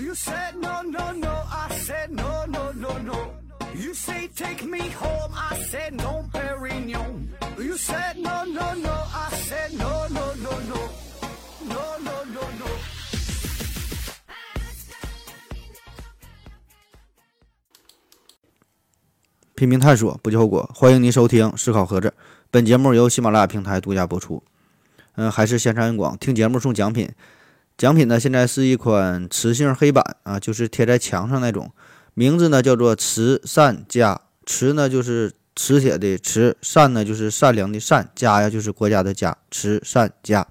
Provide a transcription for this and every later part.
You said no, no, no, I said no, no, no, no. You say take me home, I said no, Perignon. You said no, no, no, I said no, no, no, no. No, no, no, no. 拼命探索，不计后果。欢迎您收听《思考盒子》，本节目由喜马拉雅平台独家播出。嗯、还是线上硬广，听节目送奖品。奖品呢，现在是一款磁性黑板啊，就是贴在墙上那种。名字呢叫做慈善家，慈呢就是磁铁的磁，善呢就是善良的善，家呀就是国家的家，慈善家。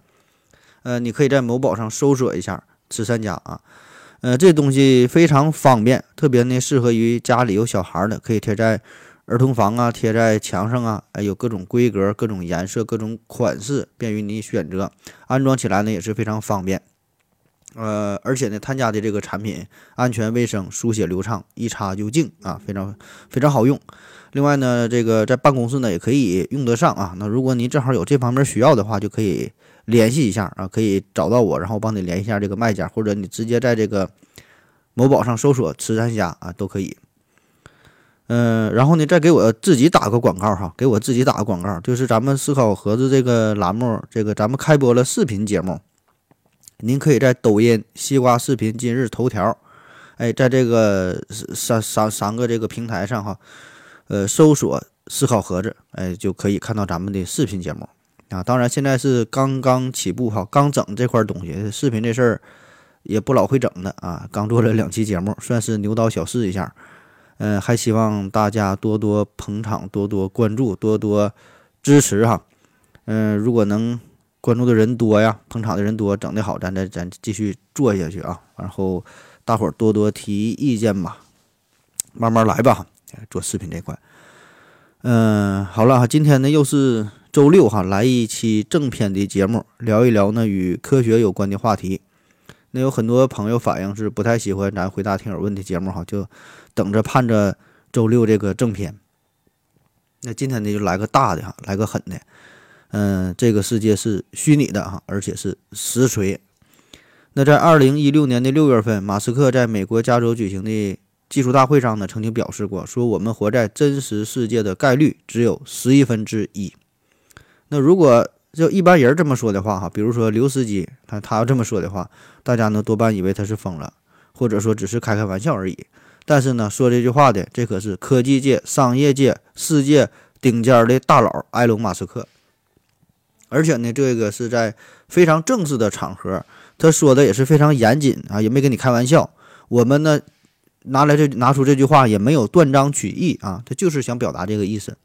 呃，你可以在某宝上搜索一下慈善家啊。呃，这东西非常方便，特别呢适合于家里有小孩的，可以贴在儿童房啊，贴在墙上啊，哎，有各种规格、各种颜色、各种款式，便于你选择。安装起来呢也是非常方便。呃，而且呢，他家的这个产品安全卫生、书写流畅，一擦就净啊，非常非常好用。另外呢，这个在办公室呢也可以用得上啊。那如果您正好有这方面需要的话，就可以联系一下啊，可以找到我，然后帮你联系一下这个卖家，或者你直接在这个某宝上搜索“慈善家”啊，都可以。嗯、然后呢，再给我自己打个广告哈，给我自己打个广告，就是咱们思考盒子这个栏目，这个咱们开播了视频节目，您可以在抖音、西瓜视频、今日头条，哎，在这个三三三个这个平台上哈，呃，搜索“思考盒子”，哎，就可以看到咱们的视频节目啊。当然，现在是刚刚起步哈，刚整这块东西，视频这事儿也不老会整的啊。刚做了两期节目，算是牛刀小试一下。嗯，还希望大家多多捧场，多多关注，多多支持哈。嗯，如果能关注的人多呀，捧场的人多，整得好，咱再咱继续做下去啊。然后大伙儿多多提意见吧，慢慢来吧。做视频这块，嗯，好了哈，今天呢又是周六哈，来一期正片的节目，聊一聊呢与科学有关的话题。那有很多朋友反映是不太喜欢咱回答听友问题节目哈，就等着盼着周六这个正片。那今天呢就来个大的哈，来个狠的。嗯，这个世界是虚拟的哈，而且是实锤。那在二零一六年的六月份，马斯克在美国加州举行的技术大会上呢，曾经表示过，说我们活在真实世界的概率只有十亿分之一。那如果就一般人这么说的话哈，比如说刘司机，他他要这么说的话，大家呢多半以为他是疯了，或者说只是开开玩笑而已。但是呢，说这句话的，这可是科技界、商业界、世界顶尖的大佬埃隆·马斯克。而且呢，这个是在非常正式的场合，他说的也是非常严谨啊，也没跟你开玩笑。我们呢，拿来这拿出这句话也没有断章取义啊，他就是想表达这个意思。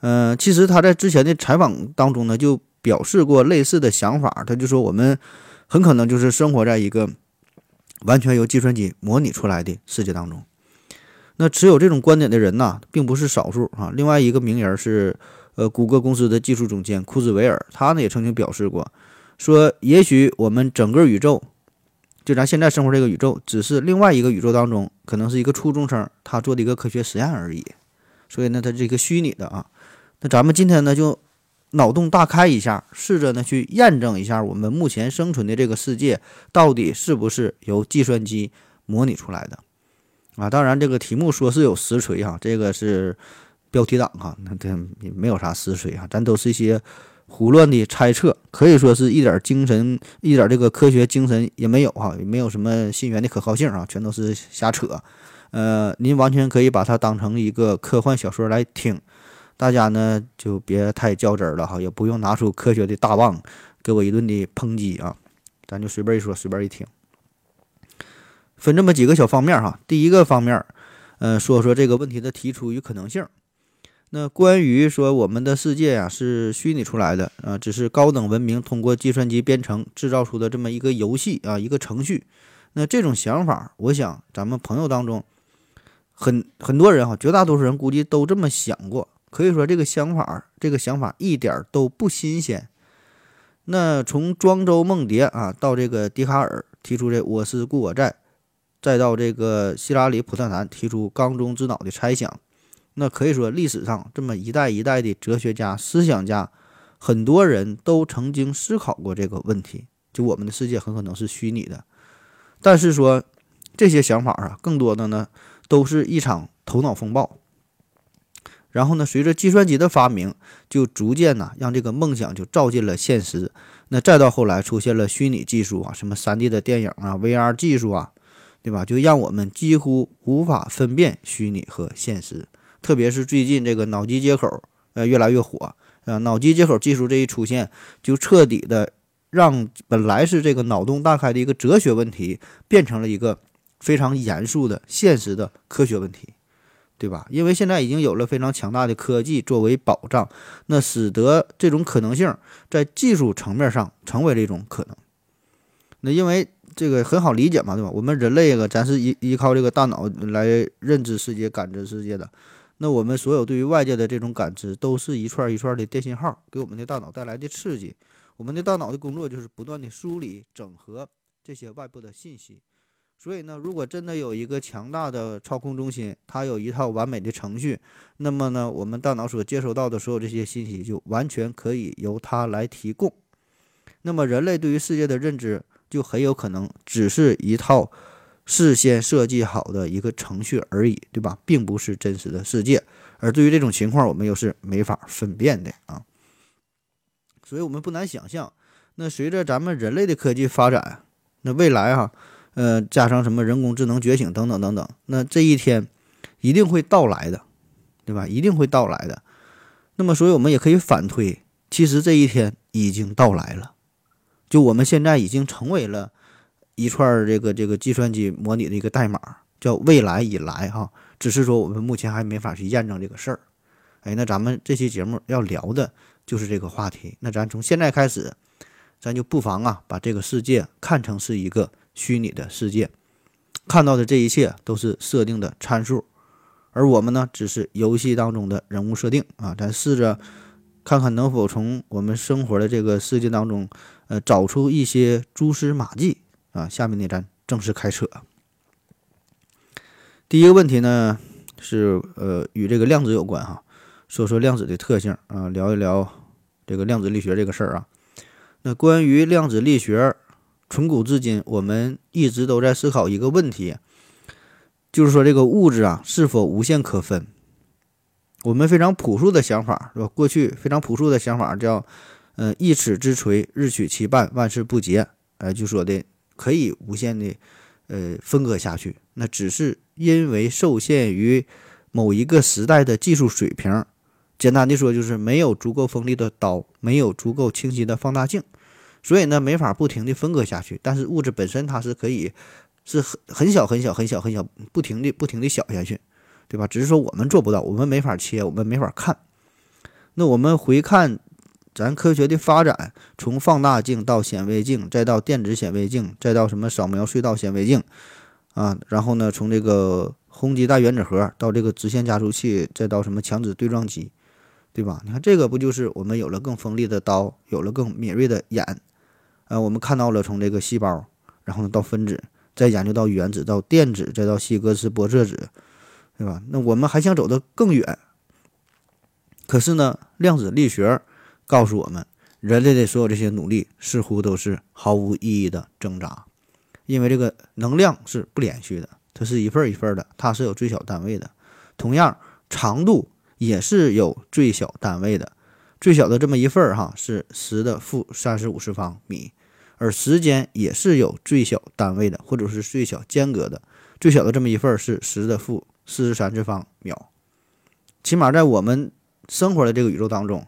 嗯、其实他在之前的采访当中呢，就表示过类似的想法，他就说我们很可能就是生活在一个完全由计算机模拟出来的世界当中。那持有这种观点的人呐，并不是少数啊。另外一个名人是。呃，谷歌公司的技术总监库兹韦尔，他呢也曾经表示过，说也许我们整个宇宙，就咱现在生活这个宇宙，只是另外一个宇宙当中，可能是一个初中生他做的一个科学实验而已。所以呢，它是一个虚拟的啊。那咱们今天呢，就脑洞大开一下，试着呢去验证一下我们目前生存的这个世界到底是不是由计算机模拟出来的啊？当然，这个题目说是有实锤哈，这个是。标题党哈，那这也没有啥实锤啊，咱都是一些胡乱的猜测，可以说是一点精神、一点这个科学精神也没有哈，也没有什么信源的可靠性啊，全都是瞎扯。呃，您完全可以把它当成一个科幻小说来听，大家呢就别太较真了哈，也不用拿出科学的大棒给我一顿的抨击啊，咱就随便一说，随便一听。分这么几个小方面哈，第一个方面，呃，说说这个问题的提出与可能性。那关于说我们的世界啊是虚拟出来的啊，只是高等文明通过计算机编程制造出的这么一个游戏啊，一个程序。那这种想法，我想咱们朋友当中很很多人哈，绝大多数人估计都这么想过。可以说这个想法，这个想法一点都不新鲜。那从庄周梦蝶啊，到这个笛卡尔提出这“我思故我在”，再到这个希拉里·普特南提出缸中之脑的猜想。那可以说，历史上这么一代一代的哲学家、思想家，很多人都曾经思考过这个问题：就我们的世界很可能是虚拟的。但是说，这些想法啊，更多的呢都是一场头脑风暴。然后呢，随着计算机的发明，就逐渐呢让这个梦想就照进了现实。那再到后来出现了虚拟技术啊，什么 3D 的电影啊、VR 技术啊，对吧？就让我们几乎无法分辨虚拟和现实。特别是最近这个脑机接口呃越来越火啊，脑机接口技术这一出现，就彻底的让本来是这个脑洞大开的一个哲学问题，变成了一个非常严肃的现实的科学问题。对吧？因为现在已经有了非常强大的科技作为保障，那使得这种可能性在技术层面上成为了一种可能。那因为这个很好理解嘛，对吧？我们人类个咱是依依靠这个大脑来认知世界、感知世界的。那我们所有对于外界的这种感知，都是一串一串的电信号给我们的大脑带来的刺激。我们的大脑的工作就是不断的梳理、整合这些外部的信息。所以呢，如果真的有一个强大的操控中心，它有一套完美的程序，那么呢，我们大脑所接收到的所有这些信息就完全可以由它来提供。那么人类对于世界的认知就很有可能只是一套事先设计好的一个程序而已，对吧？并不是真实的世界。而对于这种情况，我们又是没法分辨的啊。所以我们不难想象，那随着咱们人类的科技发展，那未来哈。呃，加上什么人工智能觉醒等等等等，那这一天一定会到来的，对吧？一定会到来的。那么，所以我们也可以反推，其实这一天已经到来了。就我们现在已经成为了一串这个这个计算机模拟的一个代码，叫未来以来哈。只是说我们目前还没法去验证这个事儿。哎，那咱们这期节目要聊的就是这个话题。那咱从现在开始，咱就不妨啊，把这个世界看成是一个。虚拟的世界看到的这一切都是设定的参数，而我们呢，只是游戏当中的人物设定啊。咱试着看看能否从我们生活的这个世界当中，呃，找出一些蛛丝马迹啊。下面呢，咱正式开扯。第一个问题呢，是呃，与这个量子有关哈，说说量子的特性啊，聊一聊这个量子力学这个事儿啊。那关于量子力学。从古至今，我们一直都在思考一个问题，就是说这个物质啊是否无限可分？我们非常朴素的想法是吧？过去非常朴素的想法叫，呃，一尺之锤，日取其半，万事不竭。呃，就说的可以无限的，呃，分割下去。那只是因为受限于某一个时代的技术水平，简单的说就是没有足够锋利的刀，没有足够清晰的放大镜。所以呢，没法不停的分割下去。但是物质本身它是可以，是很很小很小很小很小，不停的不停的小下去，对吧？只是说我们做不到，我们没法切，我们没法看。那我们回看咱科学的发展，从放大镜到显微镜，再到电子显微镜，再到什么扫描隧道显微镜啊，然后呢，从这个虹极大原子核到这个直线加速器，再到什么强子对撞机，对吧？你看这个不就是我们有了更锋利的刀，有了更敏锐的眼？呃，我们看到了从这个细胞，然后呢到分子，再研究到原子，到电子，再到希格斯玻色子，对吧？那我们还想走得更远，可是呢，量子力学告诉我们，人类的所有这些努力似乎都是毫无意义的挣扎，因为这个能量是不连续的，它是一份一份的，它是有最小单位的。同样，长度也是有最小单位的，最小的这么一份儿哈，是十的负三十五次方米。而时间也是有最小单位的，或者是最小间隔的，最小的这么一份是十的负四十三次方秒。起码在我们生活的这个宇宙当中，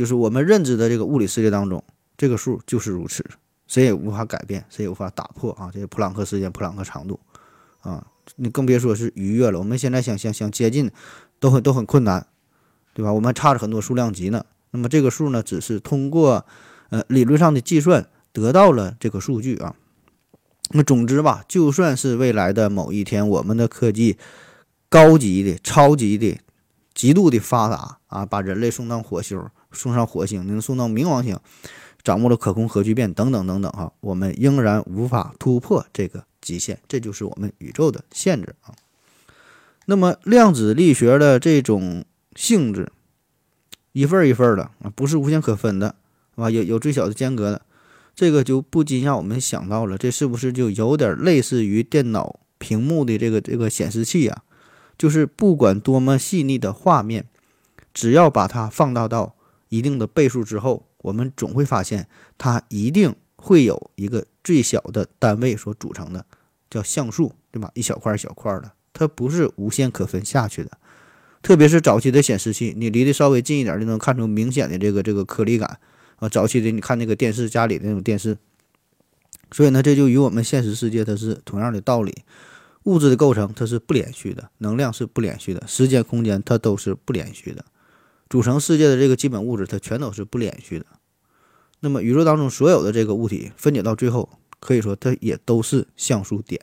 就是我们认知的这个物理世界当中，这个数就是如此，谁也无法改变，谁也无法打破啊！这个普朗克时间、普朗克长度啊，你更别说是逾越了。我们现在想想想接近，都很都很困难，对吧？我们差着很多数量级呢。那么这个数呢，只是通过。呃，理论上的计算得到了这个数据啊。那总之吧，就算是未来的某一天，我们的科技高级的、超级的、极度的发达啊，把人类送到火星、送上火星，能送到冥王星，掌握了可控核聚变等等等等哈，我们仍然无法突破这个极限，这就是我们宇宙的限制啊。那么量子力学的这种性质，一份一份的啊，不是无限可分的。啊，有有最小的间隔的，这个就不禁让我们想到了，这是不是就有点类似于电脑屏幕的这个这个显示器啊？就是不管多么细腻的画面，只要把它放大到一定的倍数之后，我们总会发现它一定会有一个最小的单位所组成的，叫像素，对吧？一小块一小块的，它不是无限可分下去的。特别是早期的显示器，你离得稍微近一点就能看出明显的这个这个颗粒感啊。早期的你看那个电视，家里那种电视，所以呢，这就与我们现实世界它是同样的道理。物质的构成它是不连续的，能量是不连续的，时间空间它都是不连续的，组成世界的这个基本物质它全都是不连续的。那么宇宙当中所有的这个物体分解到最后，可以说它也都是像素点，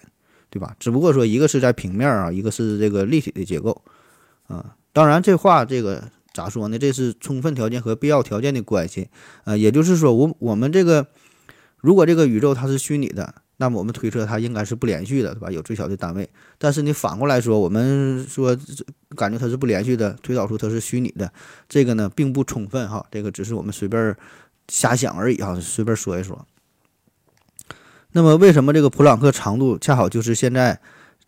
对吧？只不过说一个是在平面啊，一个是这个立体的结构啊。当然这话这个咋说呢？这是充分条件和必要条件的关系啊。也就是说，我我们这个如果这个宇宙它是虚拟的。那么我们推测它应该是不连续的，对吧？有最小的单位。但是你反过来说，我们说感觉它是不连续的，推导出它是虚拟的，这个呢并不充分哈。这个只是我们随便瞎想而已哈，随便说一说。那么为什么这个普朗克长度恰好就是现在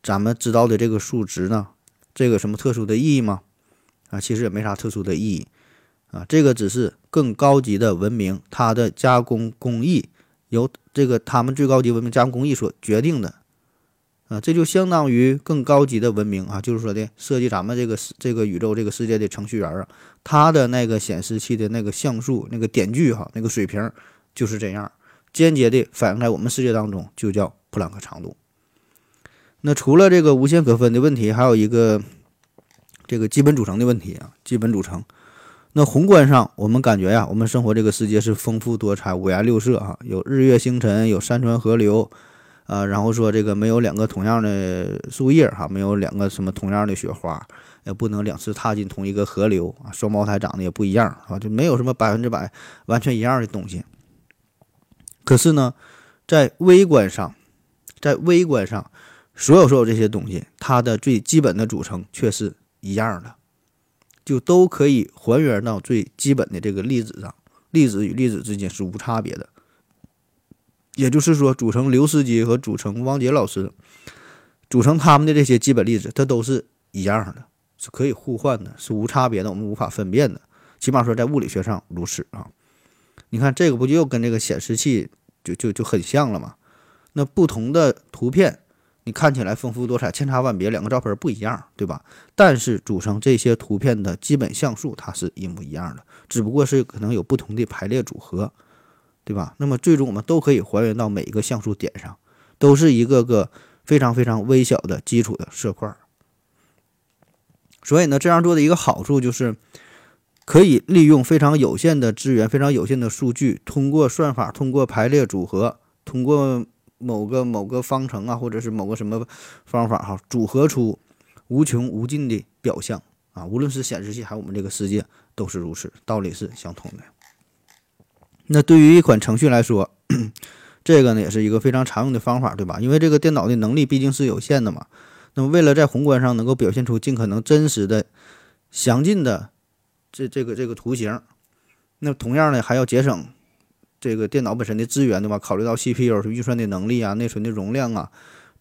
咱们知道的这个数值呢？这个什么特殊的意义吗？啊，其实也没啥特殊的意义啊。这个只是更高级的文明它的加工工艺。由这个他们最高级文明加工工艺所决定的，啊，这就相当于更高级的文明啊，就是说的设计咱们这个这个宇宙这个世界的程序员啊，他的那个显示器的那个像素那个点距哈那个水平就是这样，间接的反映在我们世界当中，就叫普朗克长度。那除了这个无限可分的问题，还有一个这个基本组成的问题啊，基本组成。那宏观上，我们感觉呀，我们生活这个世界是丰富多彩、五颜六色啊，有日月星辰，有山川河流，啊，然后说这个没有两个同样的树叶哈，没有两个什么同样的雪花，也不能两次踏进同一个河流啊，双胞胎长得也不一样啊，就没有什么百分之百完全一样的东西。可是呢，在微观上，在微观上，所有所有这些东西，它的最基本的组成却是一样的。就都可以还原到最基本的这个粒子上，粒子与粒子之间是无差别的。也就是说，组成刘司机和组成汪杰老师，组成他们的这些基本粒子，它都是一样的，是可以互换的，是无差别的，我们无法分辨的。起码说在物理学上如此啊。你看这个不就又跟这个显示器就就就很像了吗？那不同的图片。你看起来丰富多彩、千差万别，两个照片不一样，对吧？但是组成这些图片的基本像素它是一模一样的，只不过是可能有不同的排列组合，对吧？那么最终我们都可以还原到每一个像素点上，都是一个个非常非常微小的基础的色块。所以呢，这样做的一个好处就是可以利用非常有限的资源、非常有限的数据，通过算法、通过排列组合、通过。某个某个方程啊，或者是某个什么方法哈，组合出无穷无尽的表象啊，无论是显示器还是我们这个世界都是如此，道理是相通的。那对于一款程序来说，这个呢也是一个非常常用的方法，对吧？因为这个电脑的能力毕竟是有限的嘛。那么为了在宏观上能够表现出尽可能真实的、详尽的这这个这个图形，那同样呢还要节省。这个电脑本身的资源，对吧？考虑到 CPU 是运算的能力啊，内存的容量啊，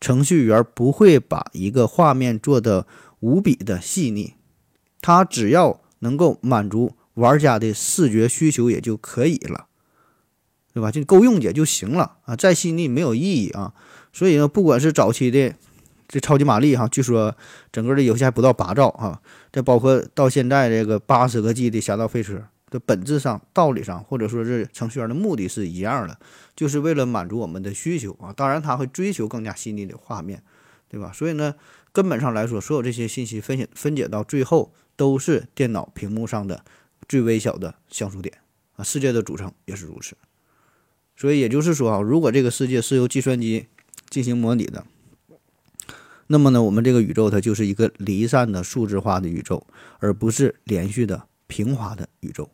程序员不会把一个画面做的无比的细腻，他只要能够满足玩家的视觉需求也就可以了，对吧？就够用也就行了啊，再细腻没有意义啊。所以呢，不管是早期的这超级玛丽哈，据说整个的游戏还不到八兆啊，这包括到现在这个八十个 G 的侠盗飞车。的本质上、道理上，或者说是程序员的目的是一样的，就是为了满足我们的需求啊。当然，他会追求更加细腻的画面，对吧？所以呢，根本上来说，所有这些信息分解分解到最后，都是电脑屏幕上的最微小的像素点啊。世界的组成也是如此。所以也就是说啊，如果这个世界是由计算机进行模拟的，那么呢，我们这个宇宙它就是一个离散的数字化的宇宙，而不是连续的平滑的宇宙。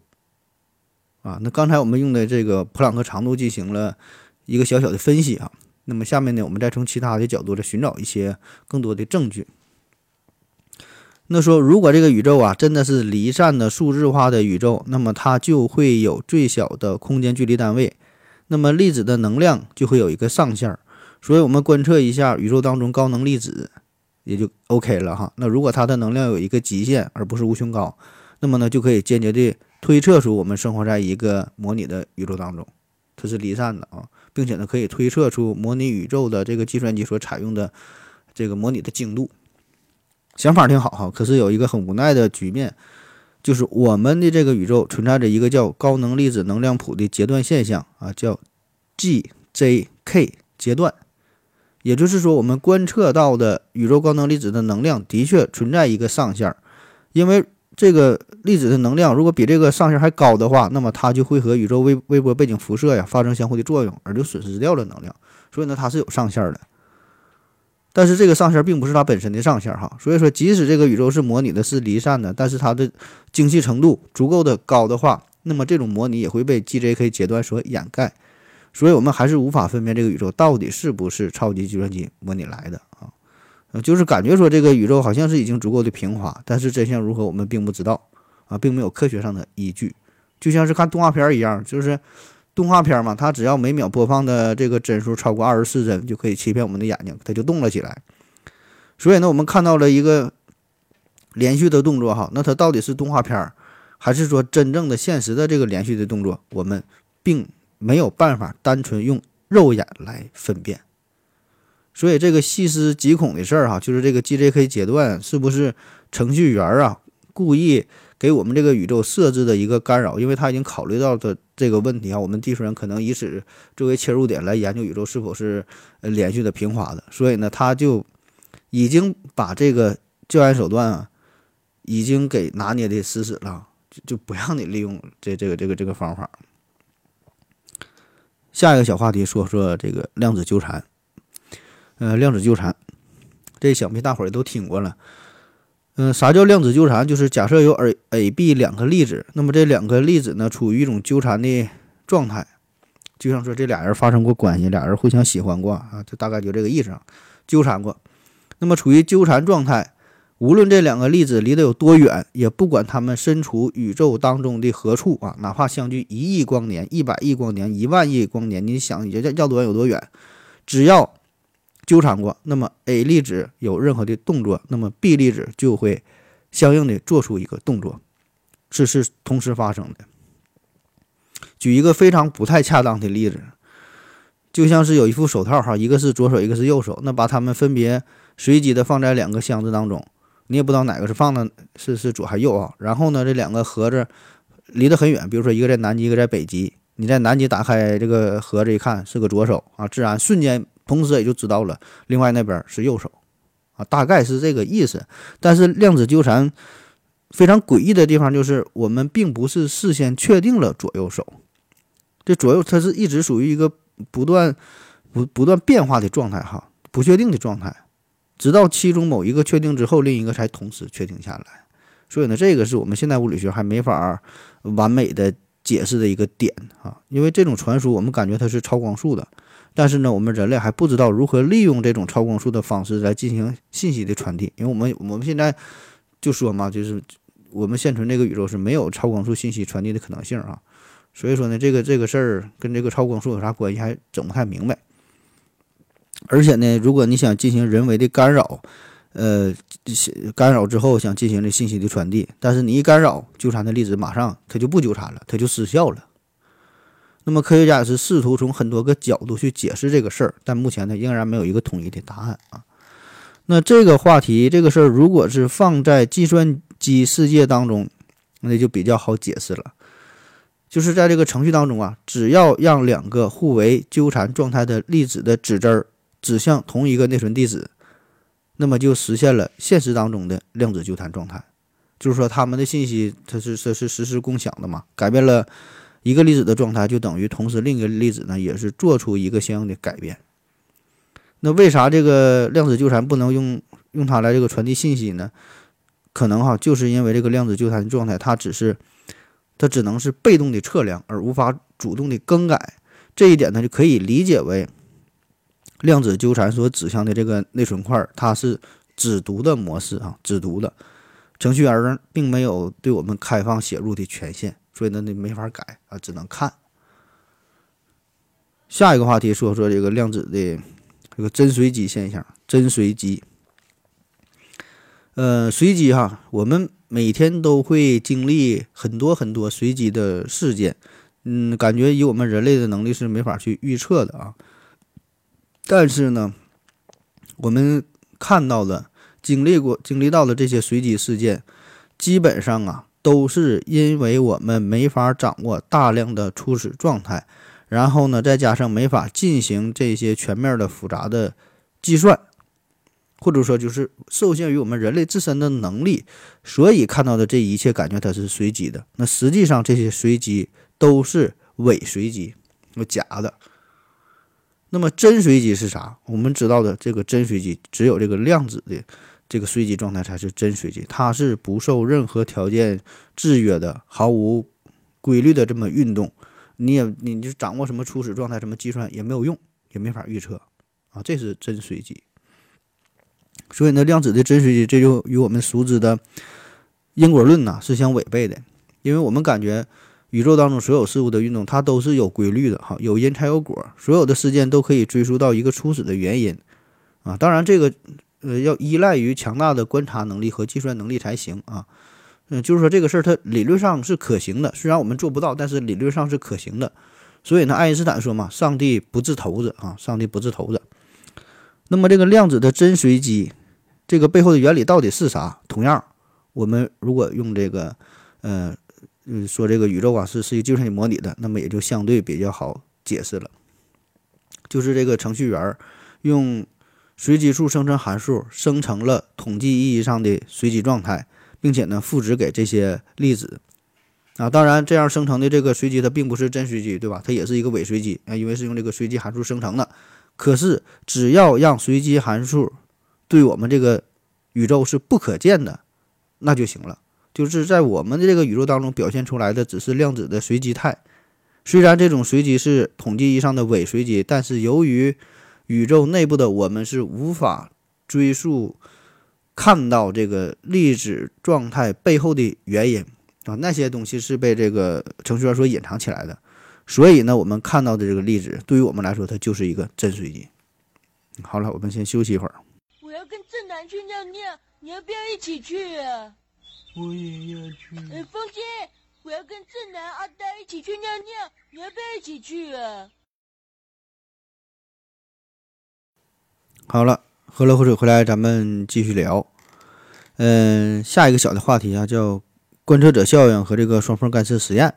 啊，那刚才我们用的这个普朗克长度进行了一个小小的分析啊。那么下面呢，我们再从其他的角度来寻找一些更多的证据。那说，如果这个宇宙啊真的是离散的数字化的宇宙，那么它就会有最小的空间距离单位。那么粒子的能量就会有一个上限儿。所以我们观测一下宇宙当中高能粒子，也就 OK 了哈。那如果它的能量有一个极限，而不是无穷高，那么呢就可以间接的推测出我们生活在一个模拟的宇宙当中，它是离散的啊，并且呢可以推测出模拟宇宙的这个计算机所采用的这个模拟的精度。想法挺好哈，可是有一个很无奈的局面，就是我们的这个宇宙存在着一个叫高能粒子能量谱的阶段现象啊，叫 GJK 阶段。也就是说，我们观测到的宇宙高能粒子的能量的确存在一个上限，因为这个粒子的能量如果比这个上限还高的话，那么它就会和宇宙微微波背景辐射呀发生相互的作用，而就损失掉了能量。所以呢，它是有上限的。但是这个上限并不是它本身的上限哈。所以说，即使这个宇宙是模拟的、是离散的，但是它的精细程度足够的高的话，那么这种模拟也会被 GJK 阶段所掩盖。所以，我们还是无法分辨这个宇宙到底是不是超级计算机模拟来的啊？就是感觉说这个宇宙好像是已经足够的平滑，但是真相如何，我们并不知道啊，并没有科学上的依据。就像是看动画片一样，就是动画片嘛，它只要每秒播放的这个帧数超过二十四帧，就可以欺骗我们的眼睛，它就动了起来。所以呢，我们看到了一个连续的动作哈，那它到底是动画片，还是说真正的现实的这个连续的动作？我们并。没有办法单纯用肉眼来分辨，所以这个细思极恐的事儿哈，就是这个 GJK 阶段是不是程序员啊故意给我们这个宇宙设置的一个干扰？因为他已经考虑到的这个问题啊，我们地球人可能以此作为切入点来研究宇宙是否是连续的平滑的，所以呢，他就已经把这个教研手段啊，已经给拿捏的死死了，就不让你利用这这个这个这个方法。下一个小话题，说说这个量子纠缠。呃，量子纠缠，这想必大伙儿都听过了。嗯，啥叫量子纠缠？就是假设有 A、A、B 两个粒子，那么这两个粒子呢，处于一种纠缠的状态，就像说这俩人发生过关系，俩人互相喜欢过啊，就大概就这个意思，纠缠过。那么处于纠缠状态。无论这两个粒子离得有多远，也不管它们身处宇宙当中的何处啊，哪怕相距一亿光年、一百亿光年、一万亿光年，你想要要多远有多远，只要纠缠过，那么 A 粒子有任何的动作，那么 B 粒子就会相应的做出一个动作，这是同时发生的。举一个非常不太恰当的例子，就像是有一副手套哈，一个是左手，一个是右手，那把它们分别随机的放在两个箱子当中。你也不知道哪个是放的，是是左还右啊？然后呢，这两个盒子离得很远，比如说一个在南极，一个在北极。你在南极打开这个盒子一看，是个左手啊，自然瞬间同时也就知道了，另外那边是右手啊，大概是这个意思。但是量子纠缠非常诡异的地方就是，我们并不是事先确定了左右手，这左右它是一直属于一个不断不不断变化的状态哈，不确定的状态。直到其中某一个确定之后，另一个才同时确定下来。所以呢，这个是我们现代物理学还没法完美的解释的一个点啊。因为这种传输，我们感觉它是超光速的，但是呢，我们人类还不知道如何利用这种超光速的方式来进行信息的传递。因为我们我们现在就说嘛，就是我们现存这个宇宙是没有超光速信息传递的可能性啊。所以说呢，这个这个事儿跟这个超光速有啥关系，还整不太明白。而且呢，如果你想进行人为的干扰，呃，干扰之后想进行这信息的传递，但是你一干扰，纠缠的粒子马上它就不纠缠了，它就失效了。那么科学家也是试图从很多个角度去解释这个事儿，但目前呢仍然没有一个统一的答案啊。那这个话题这个事儿，如果是放在计算机世界当中，那就比较好解释了。就是在这个程序当中啊，只要让两个互为纠缠状态的粒子的指针儿。指向同一个内存地址，那么就实现了现实当中的量子纠缠状态。就是说，他们的信息它是它是实时共享的嘛？改变了一个粒子的状态，就等于同时另一个粒子呢也是做出一个相应的改变。那为啥这个量子纠缠不能用用它来这个传递信息呢？可能哈，就是因为这个量子纠缠的状态，它只是它只能是被动的测量，而无法主动的更改。这一点呢，就可以理解为。量子纠缠所指向的这个内存块，它是只读的模式啊，只读的程序员并没有对我们开放写入的权限，所以呢，你没法改啊，只能看。下一个话题说说这个量子的这个真随机现象，真随机。呃，随机哈，我们每天都会经历很多很多随机的事件，嗯，感觉以我们人类的能力是没法去预测的啊。但是呢，我们看到的、经历过、经历到的这些随机事件，基本上啊，都是因为我们没法掌握大量的初始状态，然后呢，再加上没法进行这些全面的复杂的计算。或者说，就是受限于我们人类自身的能力，所以看到的这一切感觉它是随机的。那实际上这些随机都是伪随机，假的。那么真随机是啥？我们知道的这个真随机，只有这个量子的这个随机状态才是真随机，它是不受任何条件制约的，毫无规律的这么运动。你也你就掌握什么初始状态，什么计算也没有用，也没法预测啊，这是真随机。所以呢，量子的真随机，这就与我们熟知的因果论呢是相违背的。因为我们感觉宇宙当中所有事物的运动，它都是有规律的，哈，有因才有果，所有的事件都可以追溯到一个初始的原因啊。当然，这个呃要依赖于强大的观察能力和计算能力才行啊。嗯，就是说这个事儿它理论上是可行的，虽然我们做不到，但是理论上是可行的。所以呢，爱因斯坦说嘛，上帝不掷骰子啊，上帝不掷骰子。那么这个量子的真随机，这个背后的原理到底是啥？同样，我们如果用这个，呃，嗯，说这个宇宙啊是是一个计算机模拟的，那么也就相对比较好解释了。就是这个程序员用随机数生成函数，生成了统计意义上的随机状态，并且呢赋值给这些粒子。啊，当然这样生成的这个随机它并不是真随机，对吧？它也是一个伪随机啊，因为是用这个随机函数生成的。可是，只要让随机函数对我们这个宇宙是不可见的，那就行了。就是在我们的这个宇宙当中表现出来的只是量子的随机态。虽然这种随机是统计意义上的伪随机，但是由于宇宙内部的我们是无法追溯看到这个粒子状态背后的原因啊，那些东西是被这个程序员所隐藏起来的。所以呢，我们看到的这个粒子，对于我们来说，它就是一个真随机。好了，我们先休息一会儿。我要跟正南去尿尿，你要不要一起去啊？我也要去。哎，风姐，我要跟正南、阿呆一起去尿尿，你要不要一起去啊？好了，喝了口水回来，咱们继续聊。嗯，下一个小的话题啊，叫观测者效应和这个双缝干涉实验。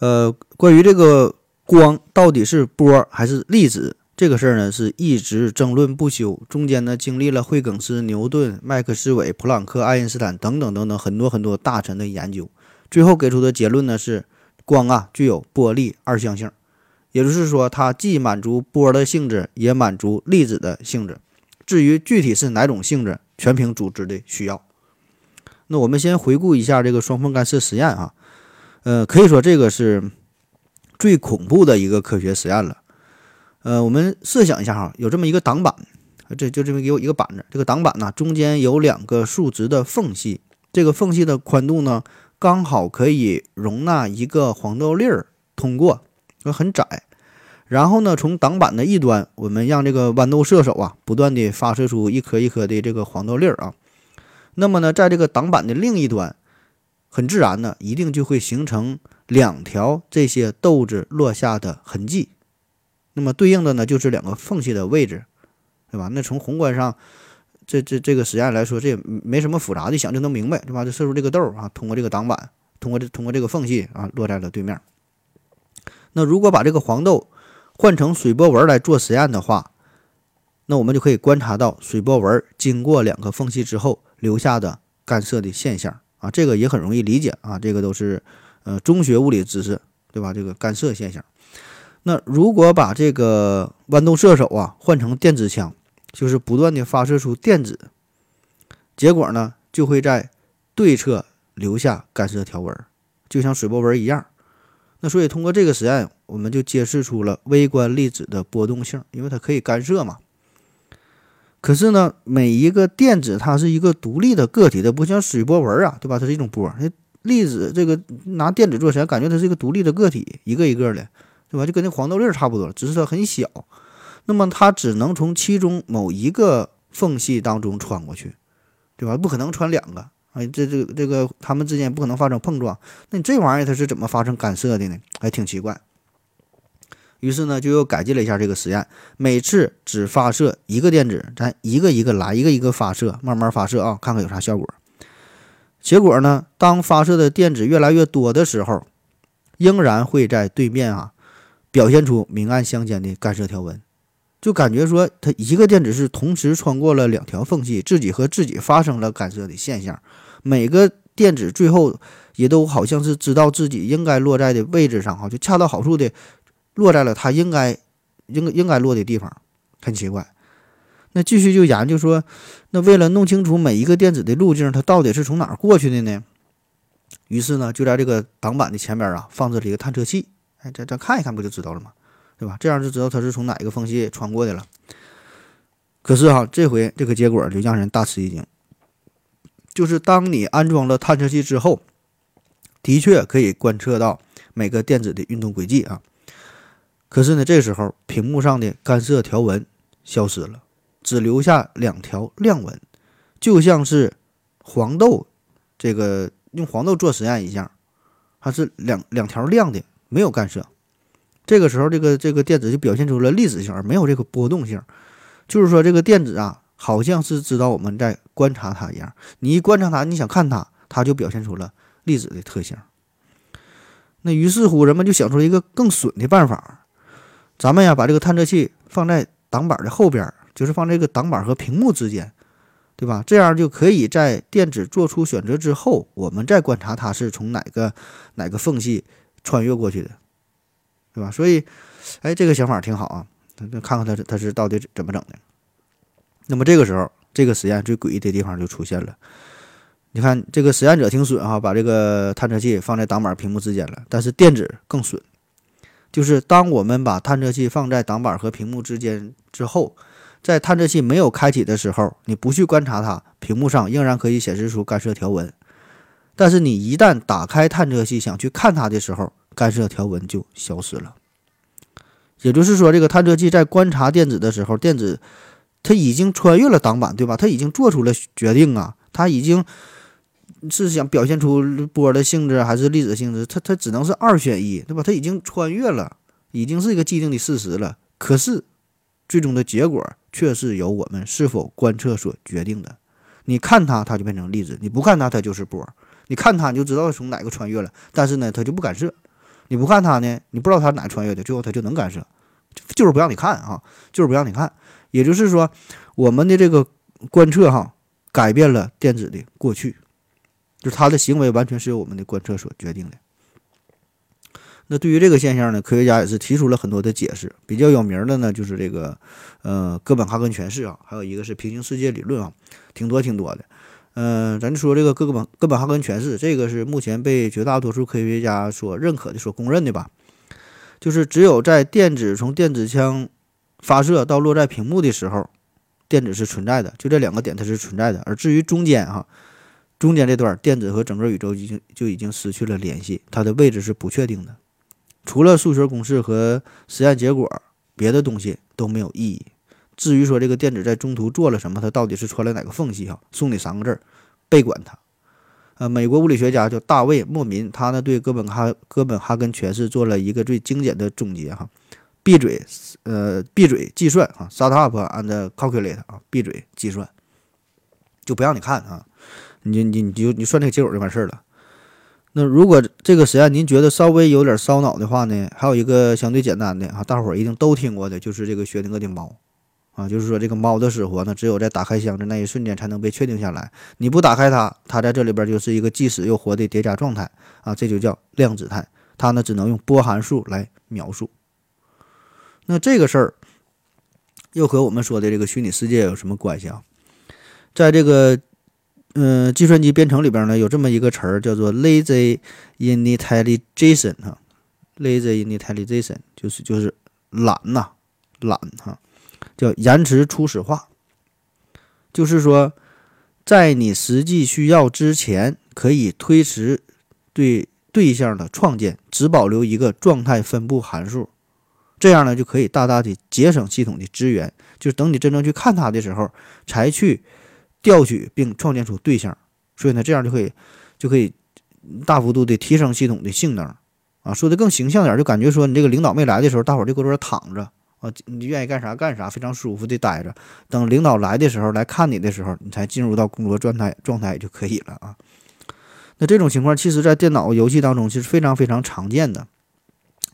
呃，关于这个光到底是波还是粒子这个事儿呢，是一直争论不休。中间呢，经历了惠更斯、牛顿、麦克斯韦、普朗克、爱因斯坦等等等等很多很多大臣的研究，最后给出的结论呢是，光啊具有波粒二象性，也就是说，它既满足波的性质，也满足粒子的性质。至于具体是哪种性质，全凭组织的需要。那我们先回顾一下这个双缝干涉实验啊。呃，可以说这个是最恐怖的一个科学实验了。呃，我们设想一下哈，有这么一个挡板，这就这么有一个板子，这个挡板呢中间有两个竖直的缝隙，这个缝隙的宽度呢刚好可以容纳一个黄豆粒儿通过，很窄。然后呢，从挡板的一端，我们让这个豌豆射手啊不断的发射出一颗一颗的这个黄豆粒儿啊。那么呢，在这个挡板的另一端。很自然的，一定就会形成两条这些豆子落下的痕迹。那么对应的呢，就是两个缝隙的位置，对吧？那从宏观上，这这这个实验来说，这也没什么复杂的，想就能明白，对吧？就射出这个豆啊，通过这个挡板，通过这通过这个缝隙啊，落在了对面。那如果把这个黄豆换成水波纹来做实验的话，那我们就可以观察到水波纹经过两个缝隙之后留下的干涉的现象。啊，这个也很容易理解啊，这个都是呃中学物理知识，对吧？这个干涉现象。那如果把这个豌豆射手啊换成电子枪，就是不断的发射出电子，结果呢就会在对侧留下干涉条纹，就像水波纹一样。那所以通过这个实验，我们就揭示出了微观粒子的波动性，因为它可以干涉嘛。可是呢，每一个电子它是一个独立的个体，它不像水波纹啊，对吧？它是一种波。那粒子这个拿电子做实验，感觉它是一个独立的个体，一个一个的，对吧？就跟那黄豆粒差不多，只是它很小。那么它只能从其中某一个缝隙当中穿过去，对吧？不可能穿两个。哎，这这这个它们之间不可能发生碰撞。那你这玩意儿它是怎么发生干涉的呢？还挺奇怪。于是呢，就又改进了一下这个实验，每次只发射一个电子，咱一个一个来，一个一个发射，慢慢发射啊，看看有啥效果。结果呢，当发射的电子越来越多的时候，仍然会在对面啊表现出明暗相间的干涉条纹，就感觉说它一个电子是同时穿过了两条缝隙，自己和自己发生了干涉的现象。每个电子最后也都好像是知道自己应该落在的位置上，哈，就恰到好处的。落在了它应该应该应该落的地方，很奇怪。那继续就研究说，那为了弄清楚每一个电子的路径，它到底是从哪儿过去的呢？于是呢，就在这个挡板的前边啊，放置了一个探测器。哎，咱咱看一看，不就知道了吗？对吧？这样就知道它是从哪一个缝隙穿过的了。可是哈，这回这个结果就让人大吃一惊，就是当你安装了探测器之后，的确可以观测到每个电子的运动轨迹啊。可是呢，这时候屏幕上的干涉条纹消失了，只留下两条亮纹，就像是黄豆这个用黄豆做实验一样，它是两两条亮的，没有干涉。这个时候，这个这个电子就表现出了粒子性，而没有这个波动性。就是说，这个电子啊，好像是知道我们在观察它一样。你一观察它，你想看它，它就表现出了粒子的特性。那于是乎，人们就想出了一个更损的办法。咱们呀，把这个探测器放在挡板的后边，就是放这个挡板和屏幕之间，对吧？这样就可以在电子做出选择之后，我们再观察它是从哪个哪个缝隙穿越过去的，对吧？所以，哎，这个想法挺好啊。那看看它它是到底怎么整的。那么这个时候，这个实验最诡异的地方就出现了。你看，这个实验者挺损哈，把这个探测器放在挡板屏幕之间了，但是电子更损。就是当我们把探测器放在挡板和屏幕之间之后，在探测器没有开启的时候，你不去观察它，屏幕上仍然可以显示出干涉条纹。但是你一旦打开探测器想去看它的时候，干涉条纹就消失了。也就是说，这个探测器在观察电子的时候，电子它已经穿越了挡板，对吧？它已经做出了决定啊，它已经。是想表现出波的性质还是粒子性质？它它只能是二选一，对吧？它已经穿越了，已经是一个既定的事实了。可是，最终的结果却是由我们是否观测所决定的。你看它，它就变成粒子；你不看它，它就是波。你看它，你就知道从哪个穿越了，但是呢，它就不干涉。你不看它呢，你不知道它哪穿越的，最后它就能干涉，就是不让你看啊，就是不让你看。也就是说，我们的这个观测哈，改变了电子的过去。就是它的行为完全是由我们的观测所决定的。那对于这个现象呢，科学家也是提出了很多的解释。比较有名的呢，就是这个呃哥本哈根诠释啊，还有一个是平行世界理论啊，挺多挺多的。嗯，咱就说这个哥本哥本哈根诠释，这个是目前被绝大多数科学家所认可的、所公认的吧。就是只有在电子从电子枪发射到落在屏幕的时候，电子是存在的，就这两个点它是存在的。而至于中间哈。中间这段电子和整个宇宙已经就已经失去了联系，它的位置是不确定的。除了数学公式和实验结果，别的东西都没有意义。至于说这个电子在中途做了什么，它到底是穿了哪个缝隙？哈，送你三个字儿：别管它。呃，美国物理学家叫大卫·莫民，他呢对哥本哈哥本哈根诠释做了一个最精简的总结。哈，闭嘴，呃，闭嘴计算啊，shut up and calculate 啊，闭嘴计算，就不让你看啊。你你你就你算这个结果就完事儿了。那如果这个实验您觉得稍微有点烧脑的话呢，还有一个相对简单的啊，大伙儿一定都听过的，就是这个薛定谔的猫啊，就是说这个猫的死活呢，只有在打开箱子那一瞬间才能被确定下来。你不打开它，它在这里边就是一个既死又活的叠加状态啊，这就叫量子态。它呢只能用波函数来描述。那这个事儿又和我们说的这个虚拟世界有什么关系啊？在这个。嗯，计算机编程里边呢有这么一个词儿叫做 lazy intelligence 哈，lazy intelligence 就是就是懒呐，懒哈，叫延迟初始化，就是说在你实际需要之前，可以推迟对对象的创建，只保留一个状态分布函数，这样呢就可以大大的节省系统的资源。就是等你真正去看它的时候，才去调取并创建出对象。所以呢，这样就可以就可以大幅度的提升系统的性能啊。说的更形象点，就感觉说你这个领导没来的时候，大伙儿就搁这躺着啊，你愿意干啥干啥，非常舒服的待着。等领导来的时候来看你的时候，你才进入到工作状态状态就可以了啊。那这种情况，其实在电脑游戏当中其实非常非常常见的。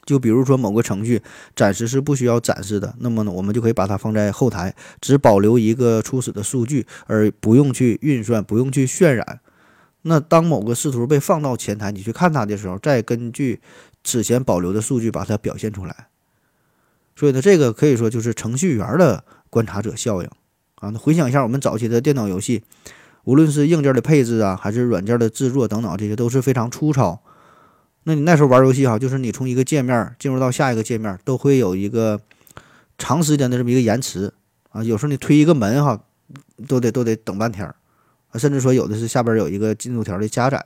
就比如说某个程序暂时是不需要展示的，那么呢，我们就可以把它放在后台，只保留一个初始的数据，而不用去运算，不用去渲染。那当某个视图被放到前台，你去看它的时候，再根据此前保留的数据把它表现出来。所以呢，这个可以说就是程序员的观察者效应啊。那回想一下我们早期的电脑游戏，无论是硬件的配置啊，还是软件的制作等等，这些都是非常粗糙。那你那时候玩游戏哈，就是你从一个界面进入到下一个界面，都会有一个长时间的这么一个延迟啊。有时候你推一个门哈，都得都得等半天啊。甚至说有的是下边有一个进度条的加载。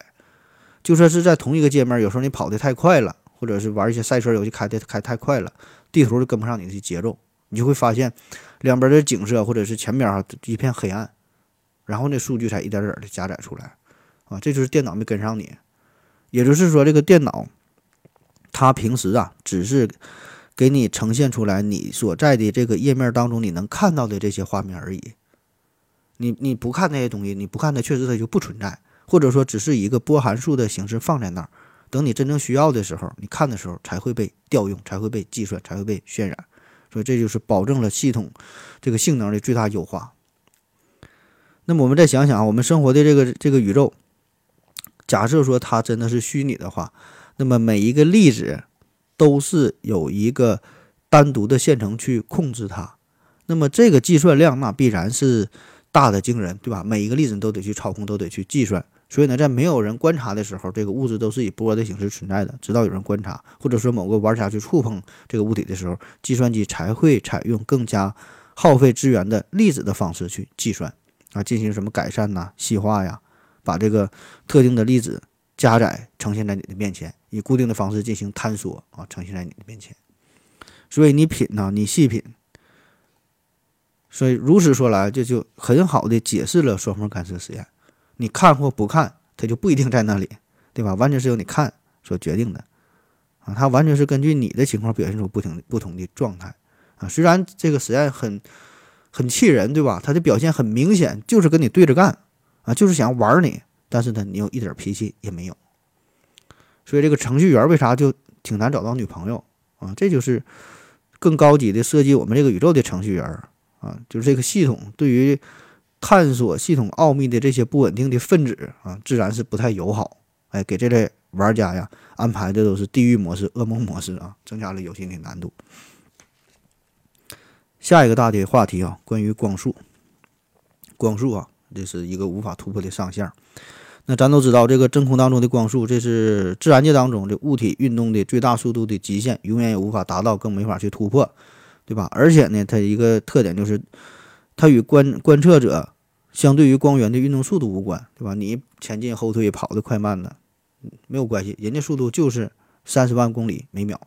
就说是在同一个界面，有时候你跑得太快了，或者是玩一些赛车游戏开的开太快了，地图就跟不上你的节奏，你就会发现两边的景色或者是前面哈一片黑暗，然后那数据才一点点的加载出来啊。这就是电脑没跟上你。也就是说，这个电脑，它平时啊，只是给你呈现出来你所在的这个页面当中你能看到的这些画面而已。你你不看那些东西，你不看它，确实它就不存在，或者说只是一个波函数的形式放在那儿。等你真正需要的时候，你看的时候才会被调用，才会被计算，才会被渲染。所以这就是保证了系统这个性能的最大优化。那么我们再想想啊，我们生活的这个这个宇宙。假设说它真的是虚拟的话，那么每一个粒子都是有一个单独的线程去控制它，那么这个计算量那必然是大的惊人，对吧？每一个粒子都得去操控，都得去计算。所以呢，在没有人观察的时候，这个物质都是以波的形式存在的。直到有人观察，或者说某个玩家去触碰这个物体的时候，计算机才会采用更加耗费资源的粒子的方式去计算啊，进行什么改善呐、细化呀。把这个特定的粒子加载呈现在你的面前，以固定的方式进行探索啊，呈现在你的面前。所以你品呢，你细品。所以如此说来，这就很好的解释了双缝干涉实验。你看或不看，它就不一定在那里，对吧？完全是由你看所决定的啊，它完全是根据你的情况表现出不同不同的状态啊。虽然这个实验很很气人，对吧？它的表现很明显，就是跟你对着干。啊，就是想玩你，但是呢，你又一点脾气也没有，所以这个程序员为啥就挺难找到女朋友啊？这就是更高级的设计我们这个宇宙的程序员啊，就是这个系统对于探索系统奥秘的这些不稳定的分子啊，自然是不太友好。哎，给这类玩家呀安排的都是地狱模式、噩梦模式啊，增加了游戏的难度。下一个大的话题啊，关于光速，光速啊。这是一个无法突破的上限。那咱都知道，这个真空当中的光速，这是自然界当中的物体运动的最大速度的极限，永远也无法达到，更没法去突破，对吧？而且呢，它一个特点就是，它与观观测者相对于光源的运动速度无关，对吧？你前进、后退、跑得快慢的，没有关系，人家速度就是三十万公里每秒。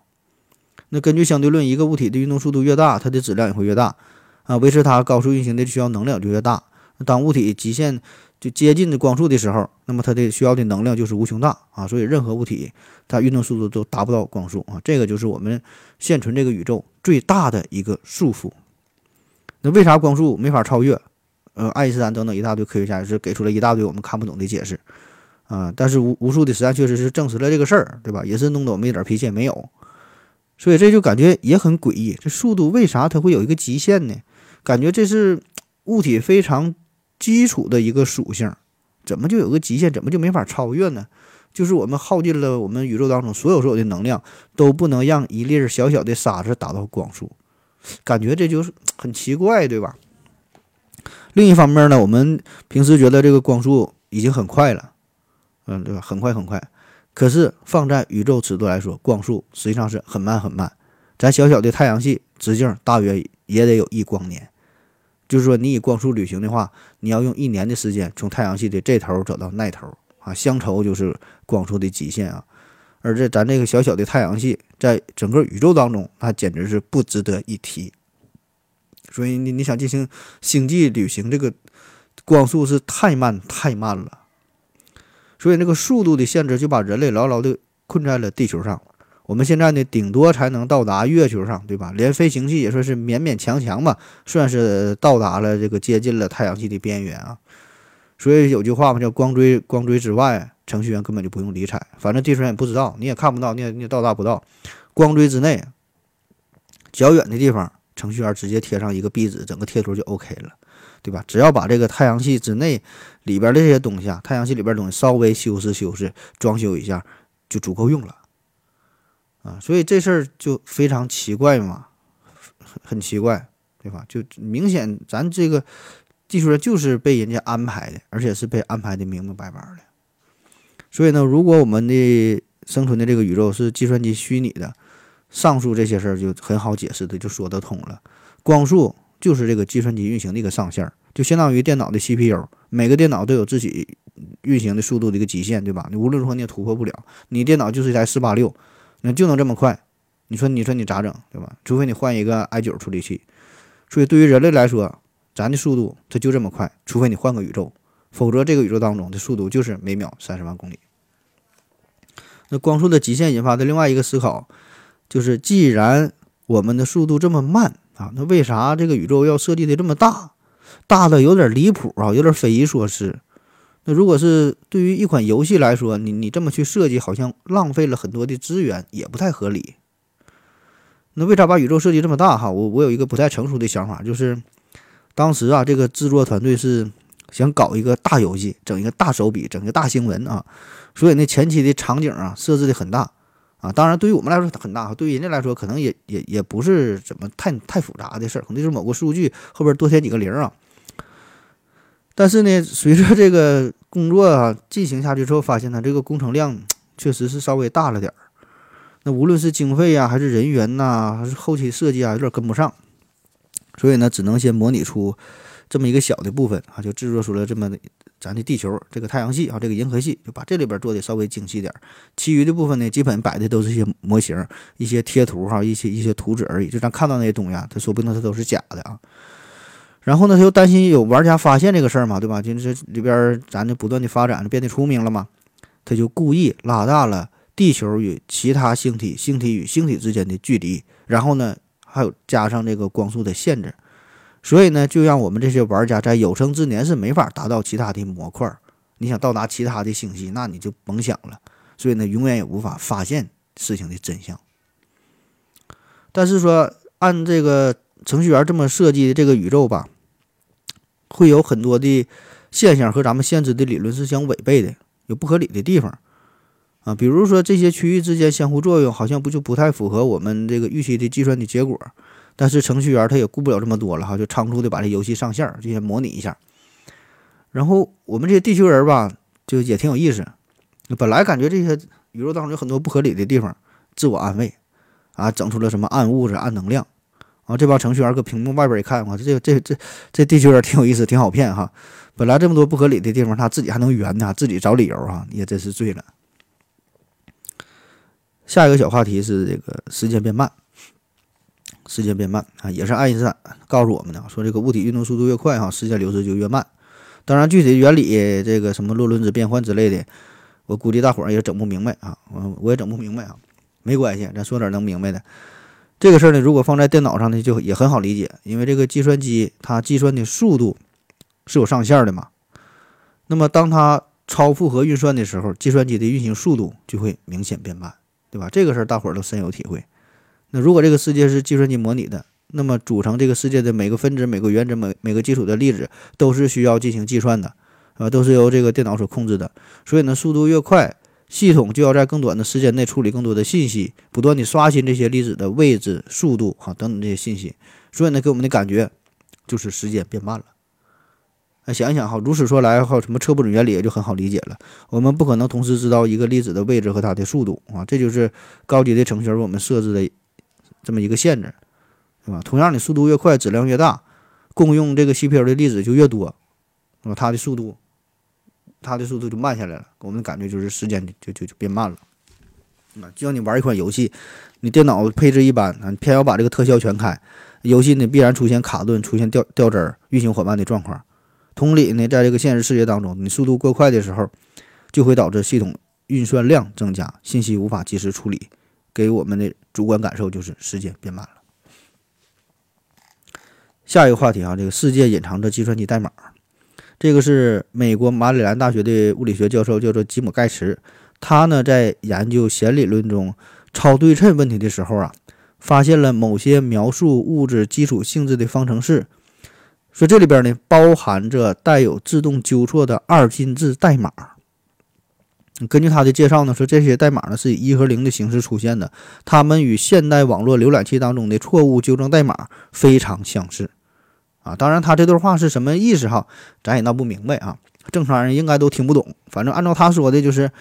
那根据相对论，一个物体的运动速度越大，它的质量也会越大啊，维持它高速运行的需要能量就越大。当物体极限就接近的光速的时候，那么它的需要的能量就是无穷大啊，所以任何物体它运动速度都达不到光速啊，这个就是我们现存这个宇宙最大的一个束缚。那为啥光速没法超越？呃，爱因斯坦等等一大堆科学家也是给出了一大堆我们看不懂的解释啊，但是无无数的实验确实是证实了这个事儿，对吧？也是弄得我们一点脾气也没有，所以这就感觉也很诡异，这速度为啥它会有一个极限呢？感觉这是物体非常。基础的一个属性，怎么就有个极限？怎么就没法超越呢？就是我们耗尽了我们宇宙当中所有所有的能量，都不能让一粒小小的沙子达到光速，感觉这就是很奇怪，对吧？另一方面呢，我们平时觉得这个光速已经很快了，嗯，对吧？很快很快，可是放在宇宙尺度来说，光速实际上是很慢很慢。咱小小的太阳系直径大约也得有一光年。就是说，你以光速旅行的话，你要用一年的时间从太阳系的这头走到那头啊，乡愁就是光速的极限啊。而这咱这个小小的太阳系，在整个宇宙当中，那简直是不值得一提。所以你你想进行星际旅行，这个光速是太慢太慢了，所以那个速度的限制就把人类牢牢的困在了地球上。我们现在呢，顶多才能到达月球上，对吧？连飞行器也算是勉勉强强吧，算是到达了这个接近了太阳系的边缘啊。所以有句话嘛，叫“光锥光锥之外，程序员根本就不用理睬，反正地球人也不知道，你也看不到，你也你也到达不到。光锥之内，较远的地方，程序员直接贴上一个壁纸，整个贴图就 OK 了，对吧？只要把这个太阳系之内里边的这些东西啊，太阳系里边东西稍微修饰修饰、装修一下，就足够用了。啊，所以这事儿就非常奇怪嘛，很很奇怪，对吧？就明显咱这个地球人就是被人家安排的，而且是被安排的明明白白的。所以呢，如果我们的生存的这个宇宙是计算机虚拟的，上述这些事儿就很好解释的，就说得通了。光速就是这个计算机运行的一个上限，就相当于电脑的 CPU，每个电脑都有自己运行的速度的一个极限，对吧？你无论如何你也突破不了，你电脑就是一台四八六。那就能这么快，你说你说你咋整，对吧？除非你换一个 i 九处理器。所以对于人类来说，咱的速度它就这么快，除非你换个宇宙，否则这个宇宙当中的速度就是每秒三十万公里。那光速的极限引发的另外一个思考，就是既然我们的速度这么慢啊，那为啥这个宇宙要设计的这么大，大的有点离谱啊，有点匪夷所思。那如果是对于一款游戏来说，你你这么去设计，好像浪费了很多的资源，也不太合理。那为啥把宇宙设计这么大？哈，我我有一个不太成熟的想法，就是当时啊，这个制作团队是想搞一个大游戏，整一个大手笔，整一个大新闻啊，所以那前期的场景啊设置的很大啊。当然，对于我们来说很大，对于人家来说可能也也也不是怎么太太复杂的事儿，可能就是某个数据后边多添几个零啊。但是呢，随着这个工作啊进行下去之后，发现它这个工程量 确实是稍微大了点儿。那无论是经费呀，还是人员呐，还是后期设计啊，有点跟不上。所以呢，只能先模拟出这么一个小的部分啊，就制作出了这么咱的地球这个太阳系啊，这个银河系，就把这里边做的稍微精细点儿。其余的部分呢，基本摆的都是一些模型、一些贴图哈、一些一些图纸而已。就咱看到那些东西啊，它说不定它都是假的啊。然后呢，他又担心有玩家发现这个事儿嘛，对吧？就是里边儿咱就不断的发展，变得出名了嘛，他就故意拉大了地球与其他星体、星体与星体之间的距离，然后呢，还有加上这个光速的限制，所以呢，就让我们这些玩家在有生之年是没法达到其他的模块。你想到达其他的星系，那你就甭想了。所以呢，永远也无法发现事情的真相。但是说按这个。程序员这么设计的这个宇宙吧，会有很多的现象和咱们现知的理论是相违背的，有不合理的地方啊。比如说这些区域之间相互作用，好像不就不太符合我们这个预期的计算的结果。但是程序员他也顾不了这么多了哈，就仓促的把这游戏上线，就先模拟一下。然后我们这些地球人吧，就也挺有意思。本来感觉这些宇宙当中有很多不合理的地方，自我安慰啊，整出了什么暗物质、暗能量。啊，这帮程序员搁屏幕外边一看，我这这这这地球人挺有意思，挺好骗哈。本来这么多不合理的地方，他自己还能圆呢，自己找理由哈，也真是醉了。下一个小话题是这个时间变慢，时间变慢啊，也是爱因斯坦告诉我们的，说这个物体运动速度越快哈，时间流逝就越慢。当然，具体原理，这个什么洛伦兹变换之类的，我估计大伙儿也整不明白啊，我我也整不明白啊，没关系，咱说点能明白的。这个事儿呢，如果放在电脑上呢，就也很好理解，因为这个计算机它计算的速度是有上限的嘛。那么当它超负荷运算的时候，计算机的运行速度就会明显变慢，对吧？这个事儿大伙儿都深有体会。那如果这个世界是计算机模拟的，那么组成这个世界的每个分子、每个原子、每每个基础的粒子都是需要进行计算的，啊，都是由这个电脑所控制的。所以呢，速度越快。系统就要在更短的时间内处理更多的信息，不断的刷新这些粒子的位置、速度，哈等等这些信息，所以呢，给我们的感觉就是时间变慢了。哎，想一想哈，如此说来，还有什么测不准原理也就很好理解了。我们不可能同时知道一个粒子的位置和它的速度啊，这就是高级的程序员为我们设置的这么一个限制，对吧？同样，你速度越快，质量越大，共用这个 CPU 的粒子就越多，那么它的速度。它的速度就慢下来了，我们感觉就是时间就就就变慢了。啊，就像你玩一款游戏，你电脑配置一般啊，偏要把这个特效全开，游戏呢必然出现卡顿、出现掉掉帧、运行缓慢的状况。同理呢，在这个现实世界当中，你速度过快的时候，就会导致系统运算量增加，信息无法及时处理，给我们的主观感受就是时间变慢了。下一个话题啊，这个世界隐藏着计算机代码，这个是美国马里兰大学的物理学教授，叫做吉姆盖茨。他呢在研究弦理论中超对称问题的时候啊，发现了某些描述物质基础性质的方程式，说这里边呢包含着带有自动纠错的二进制代码。根据他的介绍呢，说这些代码呢是以一和零的形式出现的，它们与现代网络浏览器当中的错误纠正代码非常相似。啊，当然他这段话是什么意思哈，咱也闹不明白啊，正常人应该都听不懂。反正按照他说的，就是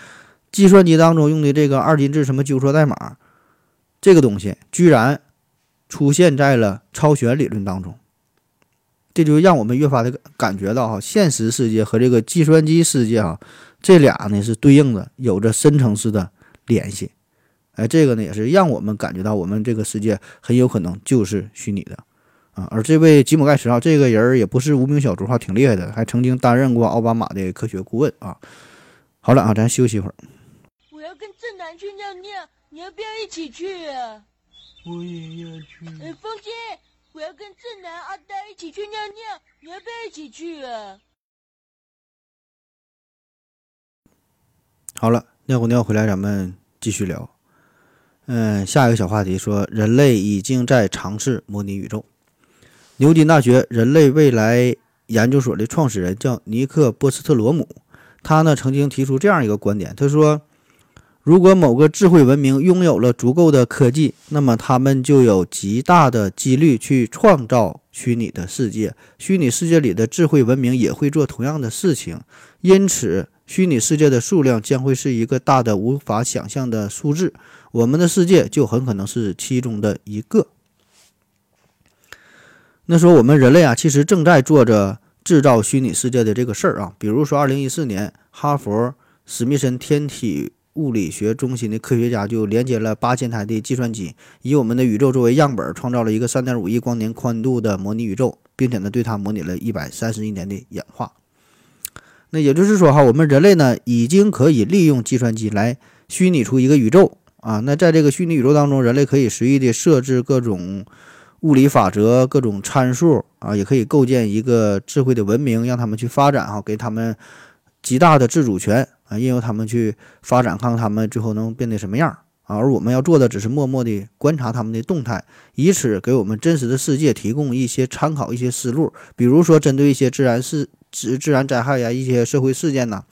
计算机当中用的这个二进制什么纠错代码，这个东西居然出现在了超弦理论当中，这就让我们越发的感觉到哈，现实世界和这个计算机世界哈，这俩呢是对应的，有着深层次的联系。哎，这个呢也是让我们感觉到我们这个世界很有可能就是虚拟的。啊，而这位吉姆盖茨啊，这个人也不是无名小卒哈，挺厉害的，还曾经担任过奥巴马的科学顾问啊。好了啊，咱休息一会儿。我要跟正南去尿尿，你要不要一起去啊？我也要去。呃，风姐，我要跟正南、阿呆一起去尿尿，你要不要一起去啊？好了，尿过尿回来，咱们继续聊。嗯，下一个小话题说，人类已经在尝试模拟宇宙。牛津大学人类未来研究所的创始人叫尼克波斯特罗姆，他呢曾经提出这样一个观点，他说，如果某个智慧文明拥有了足够的科技，那么他们就有极大的几率去创造虚拟的世界，虚拟世界里的智慧文明也会做同样的事情，因此虚拟世界的数量将会是一个大的无法想象的数字，我们的世界就很可能是其中的一个。那说我们人类啊，其实正在做着制造虚拟世界的这个事儿啊。比如说，二零一四年，哈佛史密森天体物理学中心的科学家就连接了八千台的计算机，以我们的宇宙作为样本，创造了一个三点五亿光年宽度的模拟宇宙，并且呢，对它模拟了一百三十亿年的演化。那也就是说哈，我们人类呢，已经可以利用计算机来虚拟出一个宇宙啊。那在这个虚拟宇宙当中，人类可以随意的设置各种。物理法则各种参数啊，也可以构建一个智慧的文明，让他们去发展哈，给他们极大的自主权啊，任由他们去发展，看看他们最后能变得什么样啊。而我们要做的只是默默地观察他们的动态，以此给我们真实的世界提供一些参考、一些思路。比如说，针对一些自然事、自自然灾害呀、一些社会事件呐，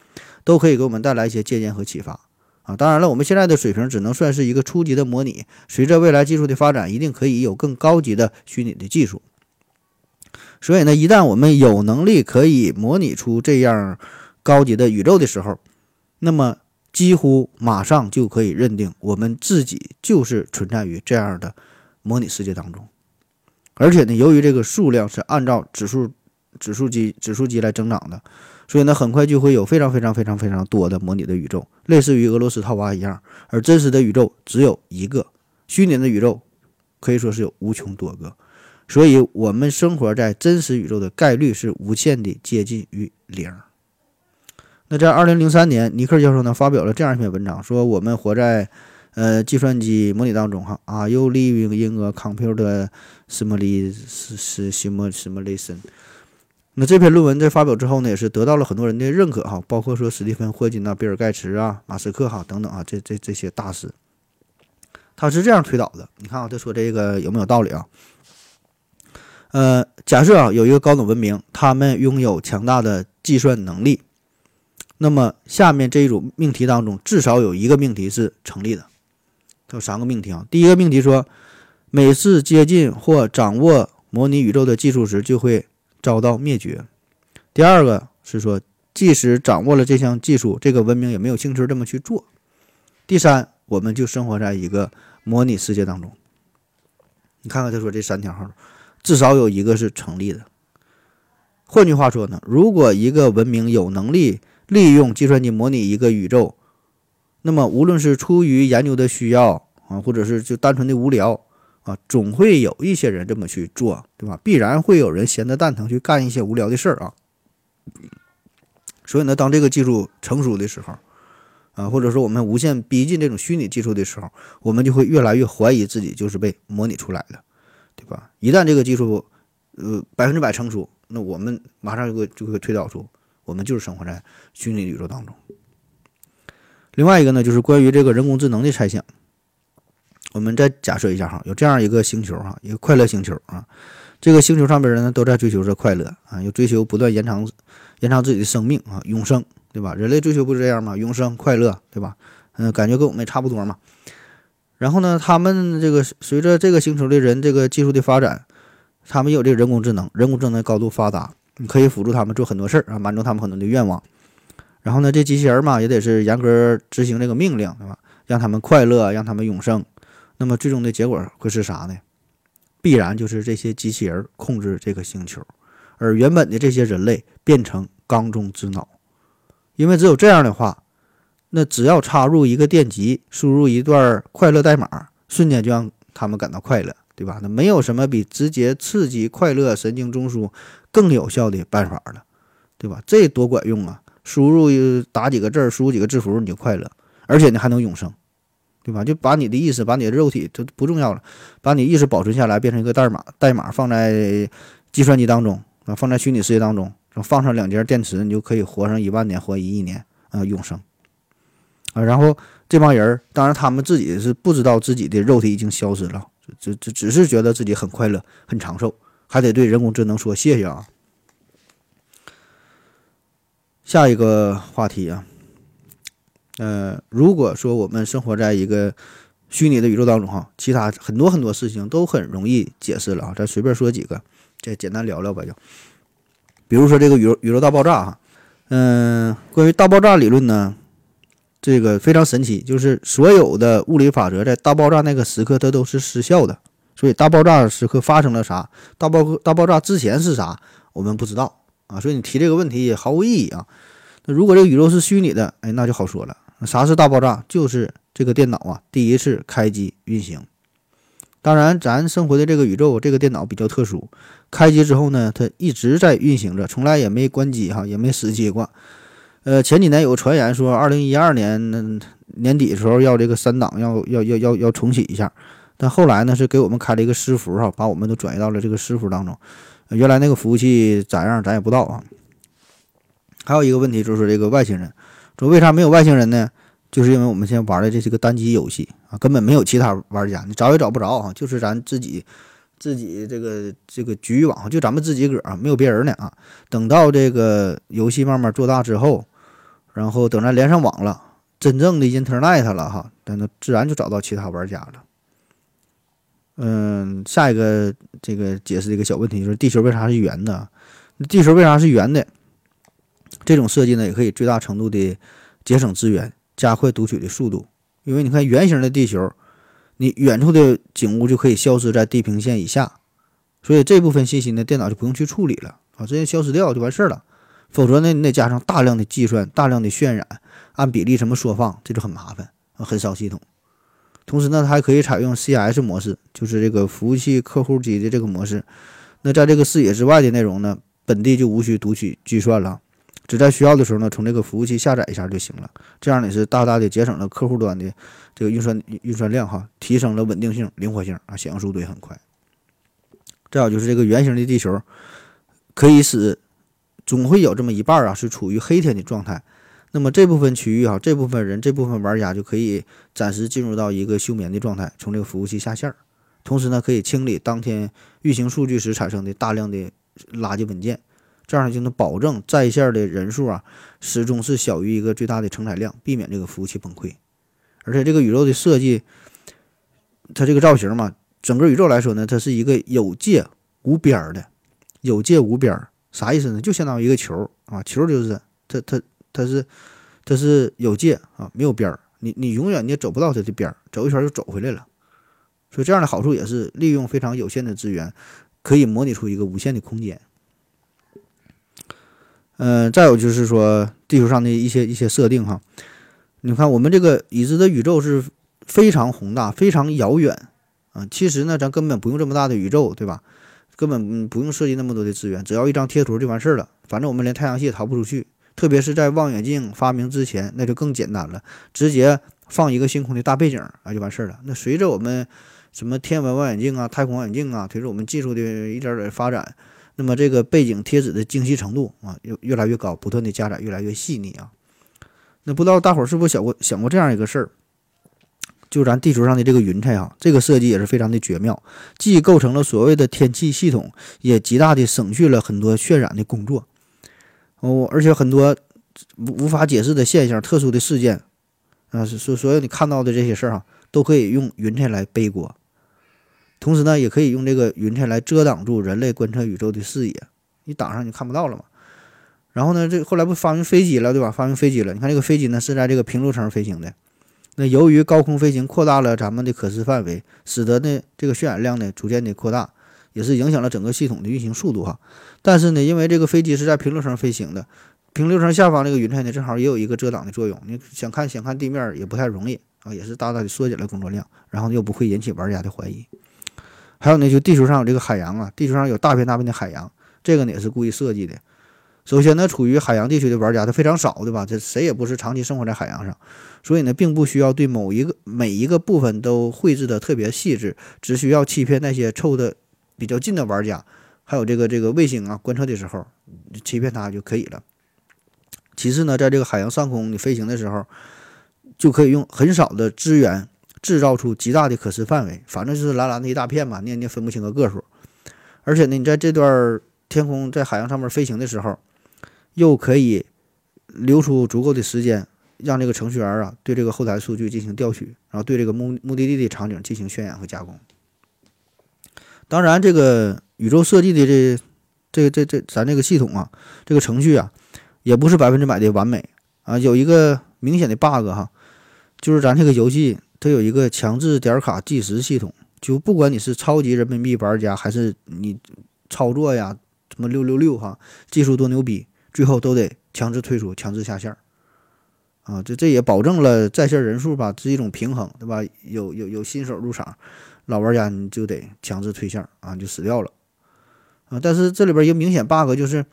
都可以给我们带来一些借鉴和启发。啊，当然了，我们现在的水平只能算是一个初级的模拟。随着未来技术的发展，一定可以有更高级的虚拟的技术。所以呢，一旦我们有能力可以模拟出这样高级的宇宙的时候，那么几乎马上就可以认定我们自己就是存在于这样的模拟世界当中。而且呢，由于这个数量是按照指数指数级指数级来增长的。所以呢，很快就会有非常非常非常非常多的模拟的宇宙，类似于俄罗斯套娃一样。而真实的宇宙只有一个，虚拟的宇宙可以说是有无穷多个。所以，我们生活在真实宇宙的概率是无限的接近于零。那在二零零三年，尼克教授呢发表了这样一篇文章，说我们活在呃计算机模拟当中哈，Are you living in a computer simulation？那这篇论文在发表之后呢，也是得到了很多人的认可哈，包括说史蒂芬·霍金呐、比尔·盖茨啊、马斯克哈等等啊，这这这些大师，他是这样推导的。你看啊，他说这个有没有道理啊？呃，假设啊有一个高等文明，他们拥有强大的计算能力，那么下面这一组命题当中，至少有一个命题是成立的。它有三个命题啊。第一个命题说，每次接近或掌握模拟宇宙的技术时，就会。遭到灭绝。第二个是说，即使掌握了这项技术，这个文明也没有兴趣这么去做。第三，我们就生活在一个模拟世界当中。你看看他说这三条，至少有一个是成立的。换句话说呢，如果一个文明有能力利用计算机模拟一个宇宙，那么无论是出于研究的需要啊，或者是就单纯的无聊啊，总会有一些人这么去做，对吧？必然会有人闲得蛋疼去干一些无聊的事儿啊。所以呢，当这个技术成熟的时候，啊，或者说我们无限逼近这种虚拟技术的时候，我们就会越来越怀疑自己就是被模拟出来的，对吧？一旦这个技术，呃，百分之百成熟，那我们马上就会就会推导出，我们就是生活在虚拟宇宙当中。另外一个呢，就是关于这个人工智能的猜想。我们再假设一下哈，有这样一个星球哈，一个快乐星球啊，这个星球上边人呢都在追求着快乐啊，又追求不断延长延长自己的生命啊，永生。对吧？人类追求不是这样吗？永生快乐，对吧？嗯，感觉跟我们差不多嘛。然后呢，他们这个随着这个星球的人这个技术的发展，他们有这个人工智能，人工智能高度发达，你可以辅助他们做很多事儿啊，满足他们很多的愿望。然后呢，这机器人嘛，也得是严格执行这个命令，对吧？让他们快乐，让他们永生。那么最终的结果会是啥呢？必然就是这些机器人控制这个星球，而原本的这些人类变成缸中之脑。因为只有这样的话，那只要插入一个电极，输入一段快乐代码，瞬间就让他们感到快乐，对吧？那没有什么比直接刺激快乐神经中枢更有效的办法了，对吧？这多管用啊！输入打几个字，输入几个字符，你就快乐，而且你还能永生，对吧？就把你的意识，把你的肉体就不重要了，把你意识保存下来，变成一个代码，代码放在计算机当中啊，放在虚拟世界当中。放上两节电池，你就可以活上一万年，活一亿年，啊，永生，啊，然后这帮人，当然他们自己是不知道自己的肉体已经消失了，只只只是觉得自己很快乐、很长寿，还得对人工智能说谢谢啊。下一个话题啊，呃，如果说我们生活在一个虚拟的宇宙当中哈，其他很多很多事情都很容易解释了啊，咱随便说几个，再简单聊聊吧就。比如说这个宇宙宇宙大爆炸哈，嗯，关于大爆炸理论呢，这个非常神奇，就是所有的物理法则在大爆炸那个时刻它都是失效的，所以大爆炸时刻发生了啥，大爆大爆炸之前是啥，我们不知道啊，所以你提这个问题也毫无意义啊。那如果这个宇宙是虚拟的，哎，那就好说了，啥是大爆炸？就是这个电脑啊第一次开机运行。当然，咱生活的这个宇宙，这个电脑比较特殊。开机之后呢，它一直在运行着，从来也没关机哈，也没死机过。呃，前几年有传言说，二零一二年年底的时候要这个三档要要要要要重启一下，但后来呢是给我们开了一个私服哈，把我们都转移到了这个私服当中。原来那个服务器咋样，咱也不知道啊。还有一个问题就是这个外星人，说为啥没有外星人呢？就是因为我们现在玩的这是个单机游戏啊，根本没有其他玩家，你找也找不着啊，就是咱自己自己这个这个局域网，就咱们自己个儿，没有别人呢啊。等到这个游戏慢慢做大之后，然后等咱连上网了，真正的 Internet 了哈，那自然就找到其他玩家了。嗯，下一个这个解释的一个小问题就是地球为啥是圆的？地球为啥是圆的？这种设计呢，也可以最大程度的节省资源。加快读取的速度，因为你看圆形的地球，你远处的景物就可以消失在地平线以下，所以这部分信息呢，电脑就不用去处理了啊，直接消失掉就完事儿了。否则呢，你得加上大量的计算、大量的渲染，按比例什么缩放，这就很麻烦啊，很烧系统。同时呢，它还可以采用 CS 模式，就是这个服务器客户机的这个模式。那在这个视野之外的内容呢，本地就无需读取计算了。只在需要的时候呢，从这个服务器下载一下就行了。这样呢是大大的节省了客户端的这个运算运算量哈，提升了稳定性、灵活性啊，响应速度也很快。再有就是这个圆形的地球，可以使总会有这么一半啊是处于黑天的状态。那么这部分区域哈，这部分人、这部分玩家就可以暂时进入到一个休眠的状态，从这个服务器下线。同时呢，可以清理当天运行数据时产生的大量的垃圾文件。这样就能保证在线的人数啊，始终是小于一个最大的承载量，避免这个服务器崩溃。而且这个宇宙的设计，它这个造型嘛，整个宇宙来说呢，它是一个有界无边的，有界无边啥意思呢？就相当于一个球啊，球就是它它它是它是有界啊，没有边，你你永远你也走不到它的边，走一圈就走回来了。所以这样的好处也是利用非常有限的资源，可以模拟出一个无限的空间。嗯，再有就是说地球上的一些一些设定哈，你看我们这个已知的宇宙是非常宏大、非常遥远啊。其实呢，咱根本不用这么大的宇宙，对吧？根本不用设计那么多的资源，只要一张贴图就完事儿了。反正我们连太阳系也逃不出去。特别是在望远镜发明之前，那就更简单了，直接放一个星空的大背景啊，就完事儿了。那随着我们什么天文望远镜啊、太空望远镜啊，随着我们技术的一点点发展，那么这个背景贴纸的精细程度啊，越越来越高，不断的加载，越来越细腻啊。那不知道大伙儿是不是想过想过这样一个事儿？就咱地球上的这个云彩啊，这个设计也是非常的绝妙，既构成了所谓的天气系统，也极大的省去了很多渲染的工作。哦，而且很多无无法解释的现象、特殊的事件啊，所所有你看到的这些事儿哈，都可以用云彩来背锅。同时呢，也可以用这个云彩来遮挡住人类观测宇宙的视野，你挡上你看不到了嘛。然后呢，这后来不发明飞机了，对吧？发明飞机了，你看这个飞机呢是在这个平流层飞行的。那由于高空飞行扩大了咱们的可视范围，使得呢这个渲染量呢逐渐的扩大，也是影响了整个系统的运行速度哈。但是呢，因为这个飞机是在平流层飞行的，平流层下方这个云彩呢正好也有一个遮挡的作用，你想看想看地面也不太容易啊，也是大大的缩减了工作量，然后又不会引起玩家的怀疑。还有呢，就地球上有这个海洋啊，地球上有大片大片的海洋，这个呢也是故意设计的。首先呢，处于海洋地区的玩家他非常少，对吧？这谁也不是长期生活在海洋上，所以呢，并不需要对某一个每一个部分都绘制的特别细致，只需要欺骗那些凑的比较近的玩家，还有这个这个卫星啊观测的时候，欺骗他就可以了。其次呢，在这个海洋上空你飞行的时候，就可以用很少的资源制造出极大的可视范围，反正就是蓝蓝的一大片嘛，你也你也分不清个个数。而且呢，你在这段天空在海洋上面飞行的时候，又可以留出足够的时间，让这个程序员啊对这个后台数据进行调取，然后对这个目目的地的场景进行渲染和加工。当然，这个宇宙设计的这这这这咱这个系统啊，这个程序啊，也不是百分之百的完美啊，有一个明显的 bug 哈，就是咱这个游戏它有一个强制点卡计时系统，就不管你是超级人民币玩家，还是你操作呀什么六六六哈，技术多牛逼。最后都得强制退出、强制下线儿，啊，这这也保证了在线人数吧，是一种平衡，对吧？有有有新手入场，老玩家你就得强制退线儿啊，就死掉了，啊！但是这里边一个明显 bug 就是，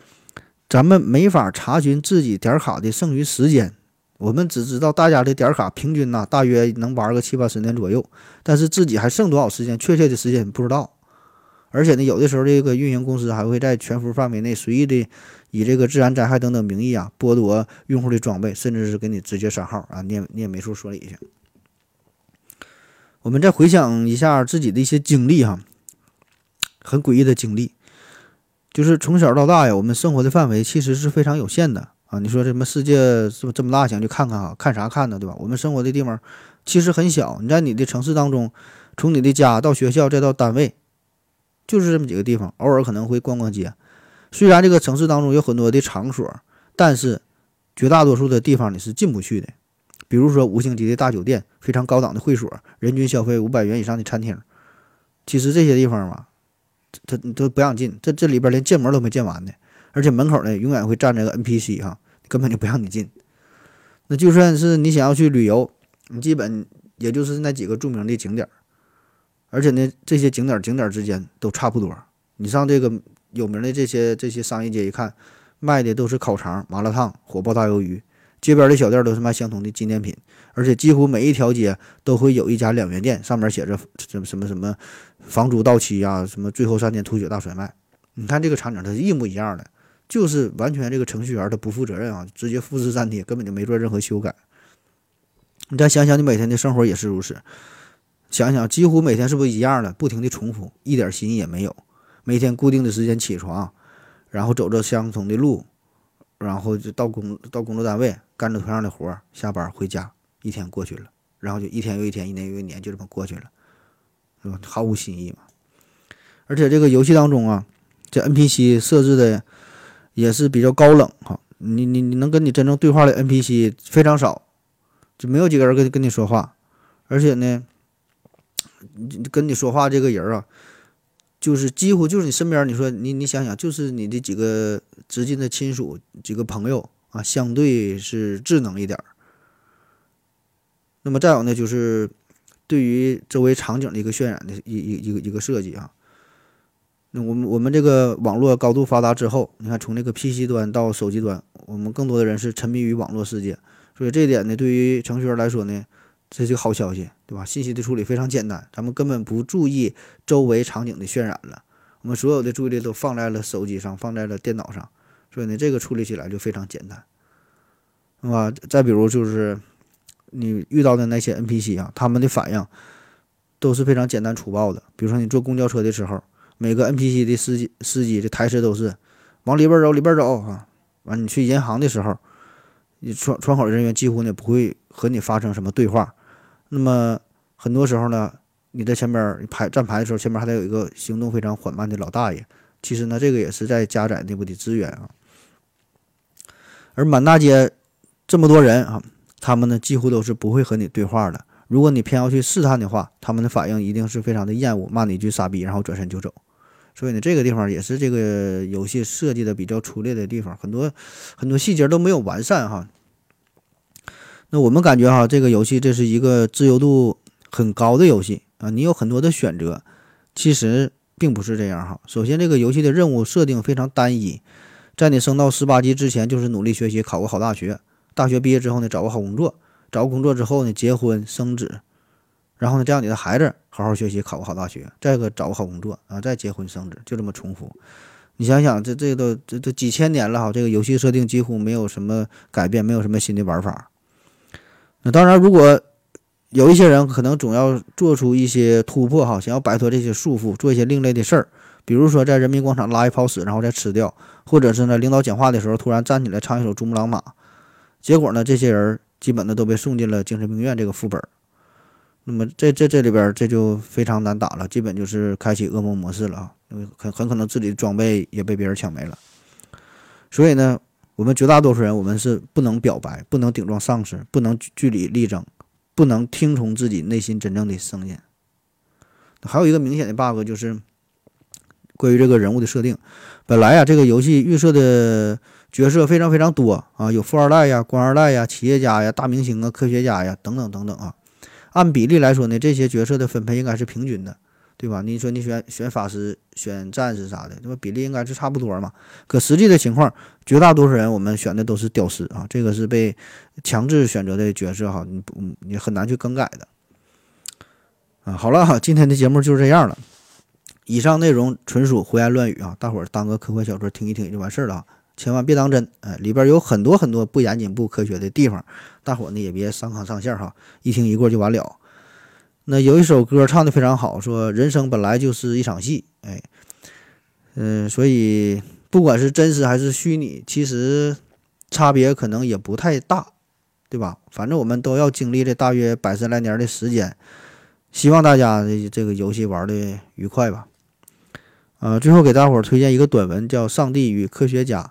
咱们没法查询自己点卡的剩余时间，我们只知道大家的点卡平均呐，大约能玩个七八十年左右，但是自己还剩多少时间，确切的时间不知道。而且呢，有的时候这个运营公司还会在全服范围内随意的以这个自然灾害等等名义啊，剥夺用户的装备，甚至是给你直接删号啊，你也你也没处说理去。我们再回想一下自己的一些经历哈，很诡异的经历，就是从小到大呀，我们生活的范围其实是非常有限的啊。你说什么世界是不这么大，想去看看啊？看啥看呢？对吧？我们生活的地方其实很小，你在你的城市当中，从你的家到学校再到单位。就是这么几个地方，偶尔可能会逛逛街。虽然这个城市当中有很多的场所，但是绝大多数的地方你是进不去的。比如说五星级的大酒店、非常高档的会所、人均消费五百元以上的餐厅，其实这些地方嘛，他都不让进。这这里边连建模都没建完呢，而且门口呢永远会站着个 NPC 哈，根本就不让你进。那就算是你想要去旅游，你基本也就是那几个著名的景点。而且呢，这些景点景点之间都差不多。你上这个有名的这些这些商业街一看，卖的都是烤肠、麻辣烫、火爆大鱿鱼。街边的小店都是卖相同的纪念品，而且几乎每一条街都会有一家两元店，上面写着什么什么什么房租到期啊，什么最后三天吐血大甩卖。你看这个场景，它是一模一样的，就是完全这个程序员他不负责任啊，直接复制粘贴，根本就没做任何修改。你再想想，你每天的生活也是如此。想想，几乎每天是不是一样的，不停的重复，一点新意也没有。每天固定的时间起床，然后走着相同的路，然后就到工到工作单位干着同样的活儿，下班回家，一天过去了，然后就一天又一天，一年又一年，就这么过去了，是吧？毫无新意嘛。而且这个游戏当中啊，这 NPC 设置的也是比较高冷哈，你你你能跟你真正对话的 NPC 非常少，就没有几个人跟跟你说话，而且呢。跟你说话这个人啊，就是几乎就是你身边。你说你你想想，就是你的几个直近的亲属、几个朋友啊，相对是智能一点儿。那么再有呢，就是对于周围场景的一个渲染的一一一个一个设计啊。我们我们这个网络高度发达之后，你看从这个 PC 端到手机端，我们更多的人是沉迷于网络世界，所以这一点呢，对于程序员来说呢，这是个好消息，对吧？信息的处理非常简单，咱们根本不注意周围场景的渲染了，我们所有的注意力都放在了手机上，放在了电脑上，所以呢，这个处理起来就非常简单，是吧？再比如就是你遇到的那些 NPC 啊，他们的反应都是非常简单粗暴的，比如说你坐公交车的时候。每个 NPC 的司机司机的台词都是往里边走，里边走啊！完，你去银行的时候，你窗窗口人员几乎呢不会和你发生什么对话。那么很多时候呢，你在前边排站牌的时候，前面还得有一个行动非常缓慢的老大爷。其实呢，这个也是在加载内部的资源啊。而满大街这么多人啊，他们呢几乎都是不会和你对话的。如果你偏要去试探的话，他们的反应一定是非常的厌恶，骂你一句傻逼，然后转身就走。所以呢，这个地方也是这个游戏设计的比较粗略的地方，很多很多细节都没有完善哈。那我们感觉哈，这个游戏这是一个自由度很高的游戏啊，你有很多的选择，其实并不是这样哈。首先，这个游戏的任务设定非常单一，在你升到十八级之前，就是努力学习，考个好大学，大学毕业之后呢，找个好工作，找个工作之后呢，结婚生子。然后呢，再让你的孩子好好学习，考个好大学，再个找个好工作啊，再结婚生子，就这么重复。你想想，这这都这都几千年了哈，这个游戏设定几乎没有什么改变，没有什么新的玩法。那当然，如果有一些人可能总要做出一些突破哈，想要摆脱这些束缚，做一些另类的事儿，比如说在人民广场拉一泡屎，然后再吃掉，或者是呢，领导讲话的时候突然站起来唱一首珠穆朗玛，结果呢，这些人基本的都被送进了精神病院这个副本。那么这这这里边这就非常难打了，基本就是开启噩梦模式了啊！因为很很可能自己的装备也被别人抢没了。所以呢，我们绝大多数人，我们是不能表白，不能顶撞上司，不能据理力争，不能听从自己内心真正的声音。还有一个明显的 bug 就是关于这个人物的设定，本来啊，这个游戏预设的角色非常非常多啊，有富二代呀、官二代呀、企业家呀、大明星啊、科学家呀等等等等啊。按比例来说呢，这些角色的分配应该是平均的，对吧？你说你选选法师、选战士啥的，那么？比例应该是差不多嘛。可实际的情况，绝大多数人我们选的都是屌丝啊，这个是被强制选择的角色哈，你不你很难去更改的。啊，好了哈，今天的节目就是这样了。以上内容纯属胡言乱语啊，大伙儿当个科幻小说听一听就完事儿了。千万别当真，哎，里边有很多很多不严谨、不科学的地方，大伙呢也别上纲上线哈，一听一过就完了。那有一首歌唱的非常好，说人生本来就是一场戏，哎，嗯，所以不管是真实还是虚拟，其实差别可能也不太大，对吧？反正我们都要经历这大约百十来年的时间，希望大家这个游戏玩的愉快吧。呃，最后给大伙推荐一个短文，叫《上帝与科学家》。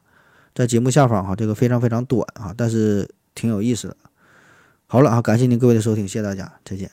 在节目下方哈，这个非常非常短啊，但是挺有意思的。好了啊，感谢您各位的收听，谢谢大家，再见。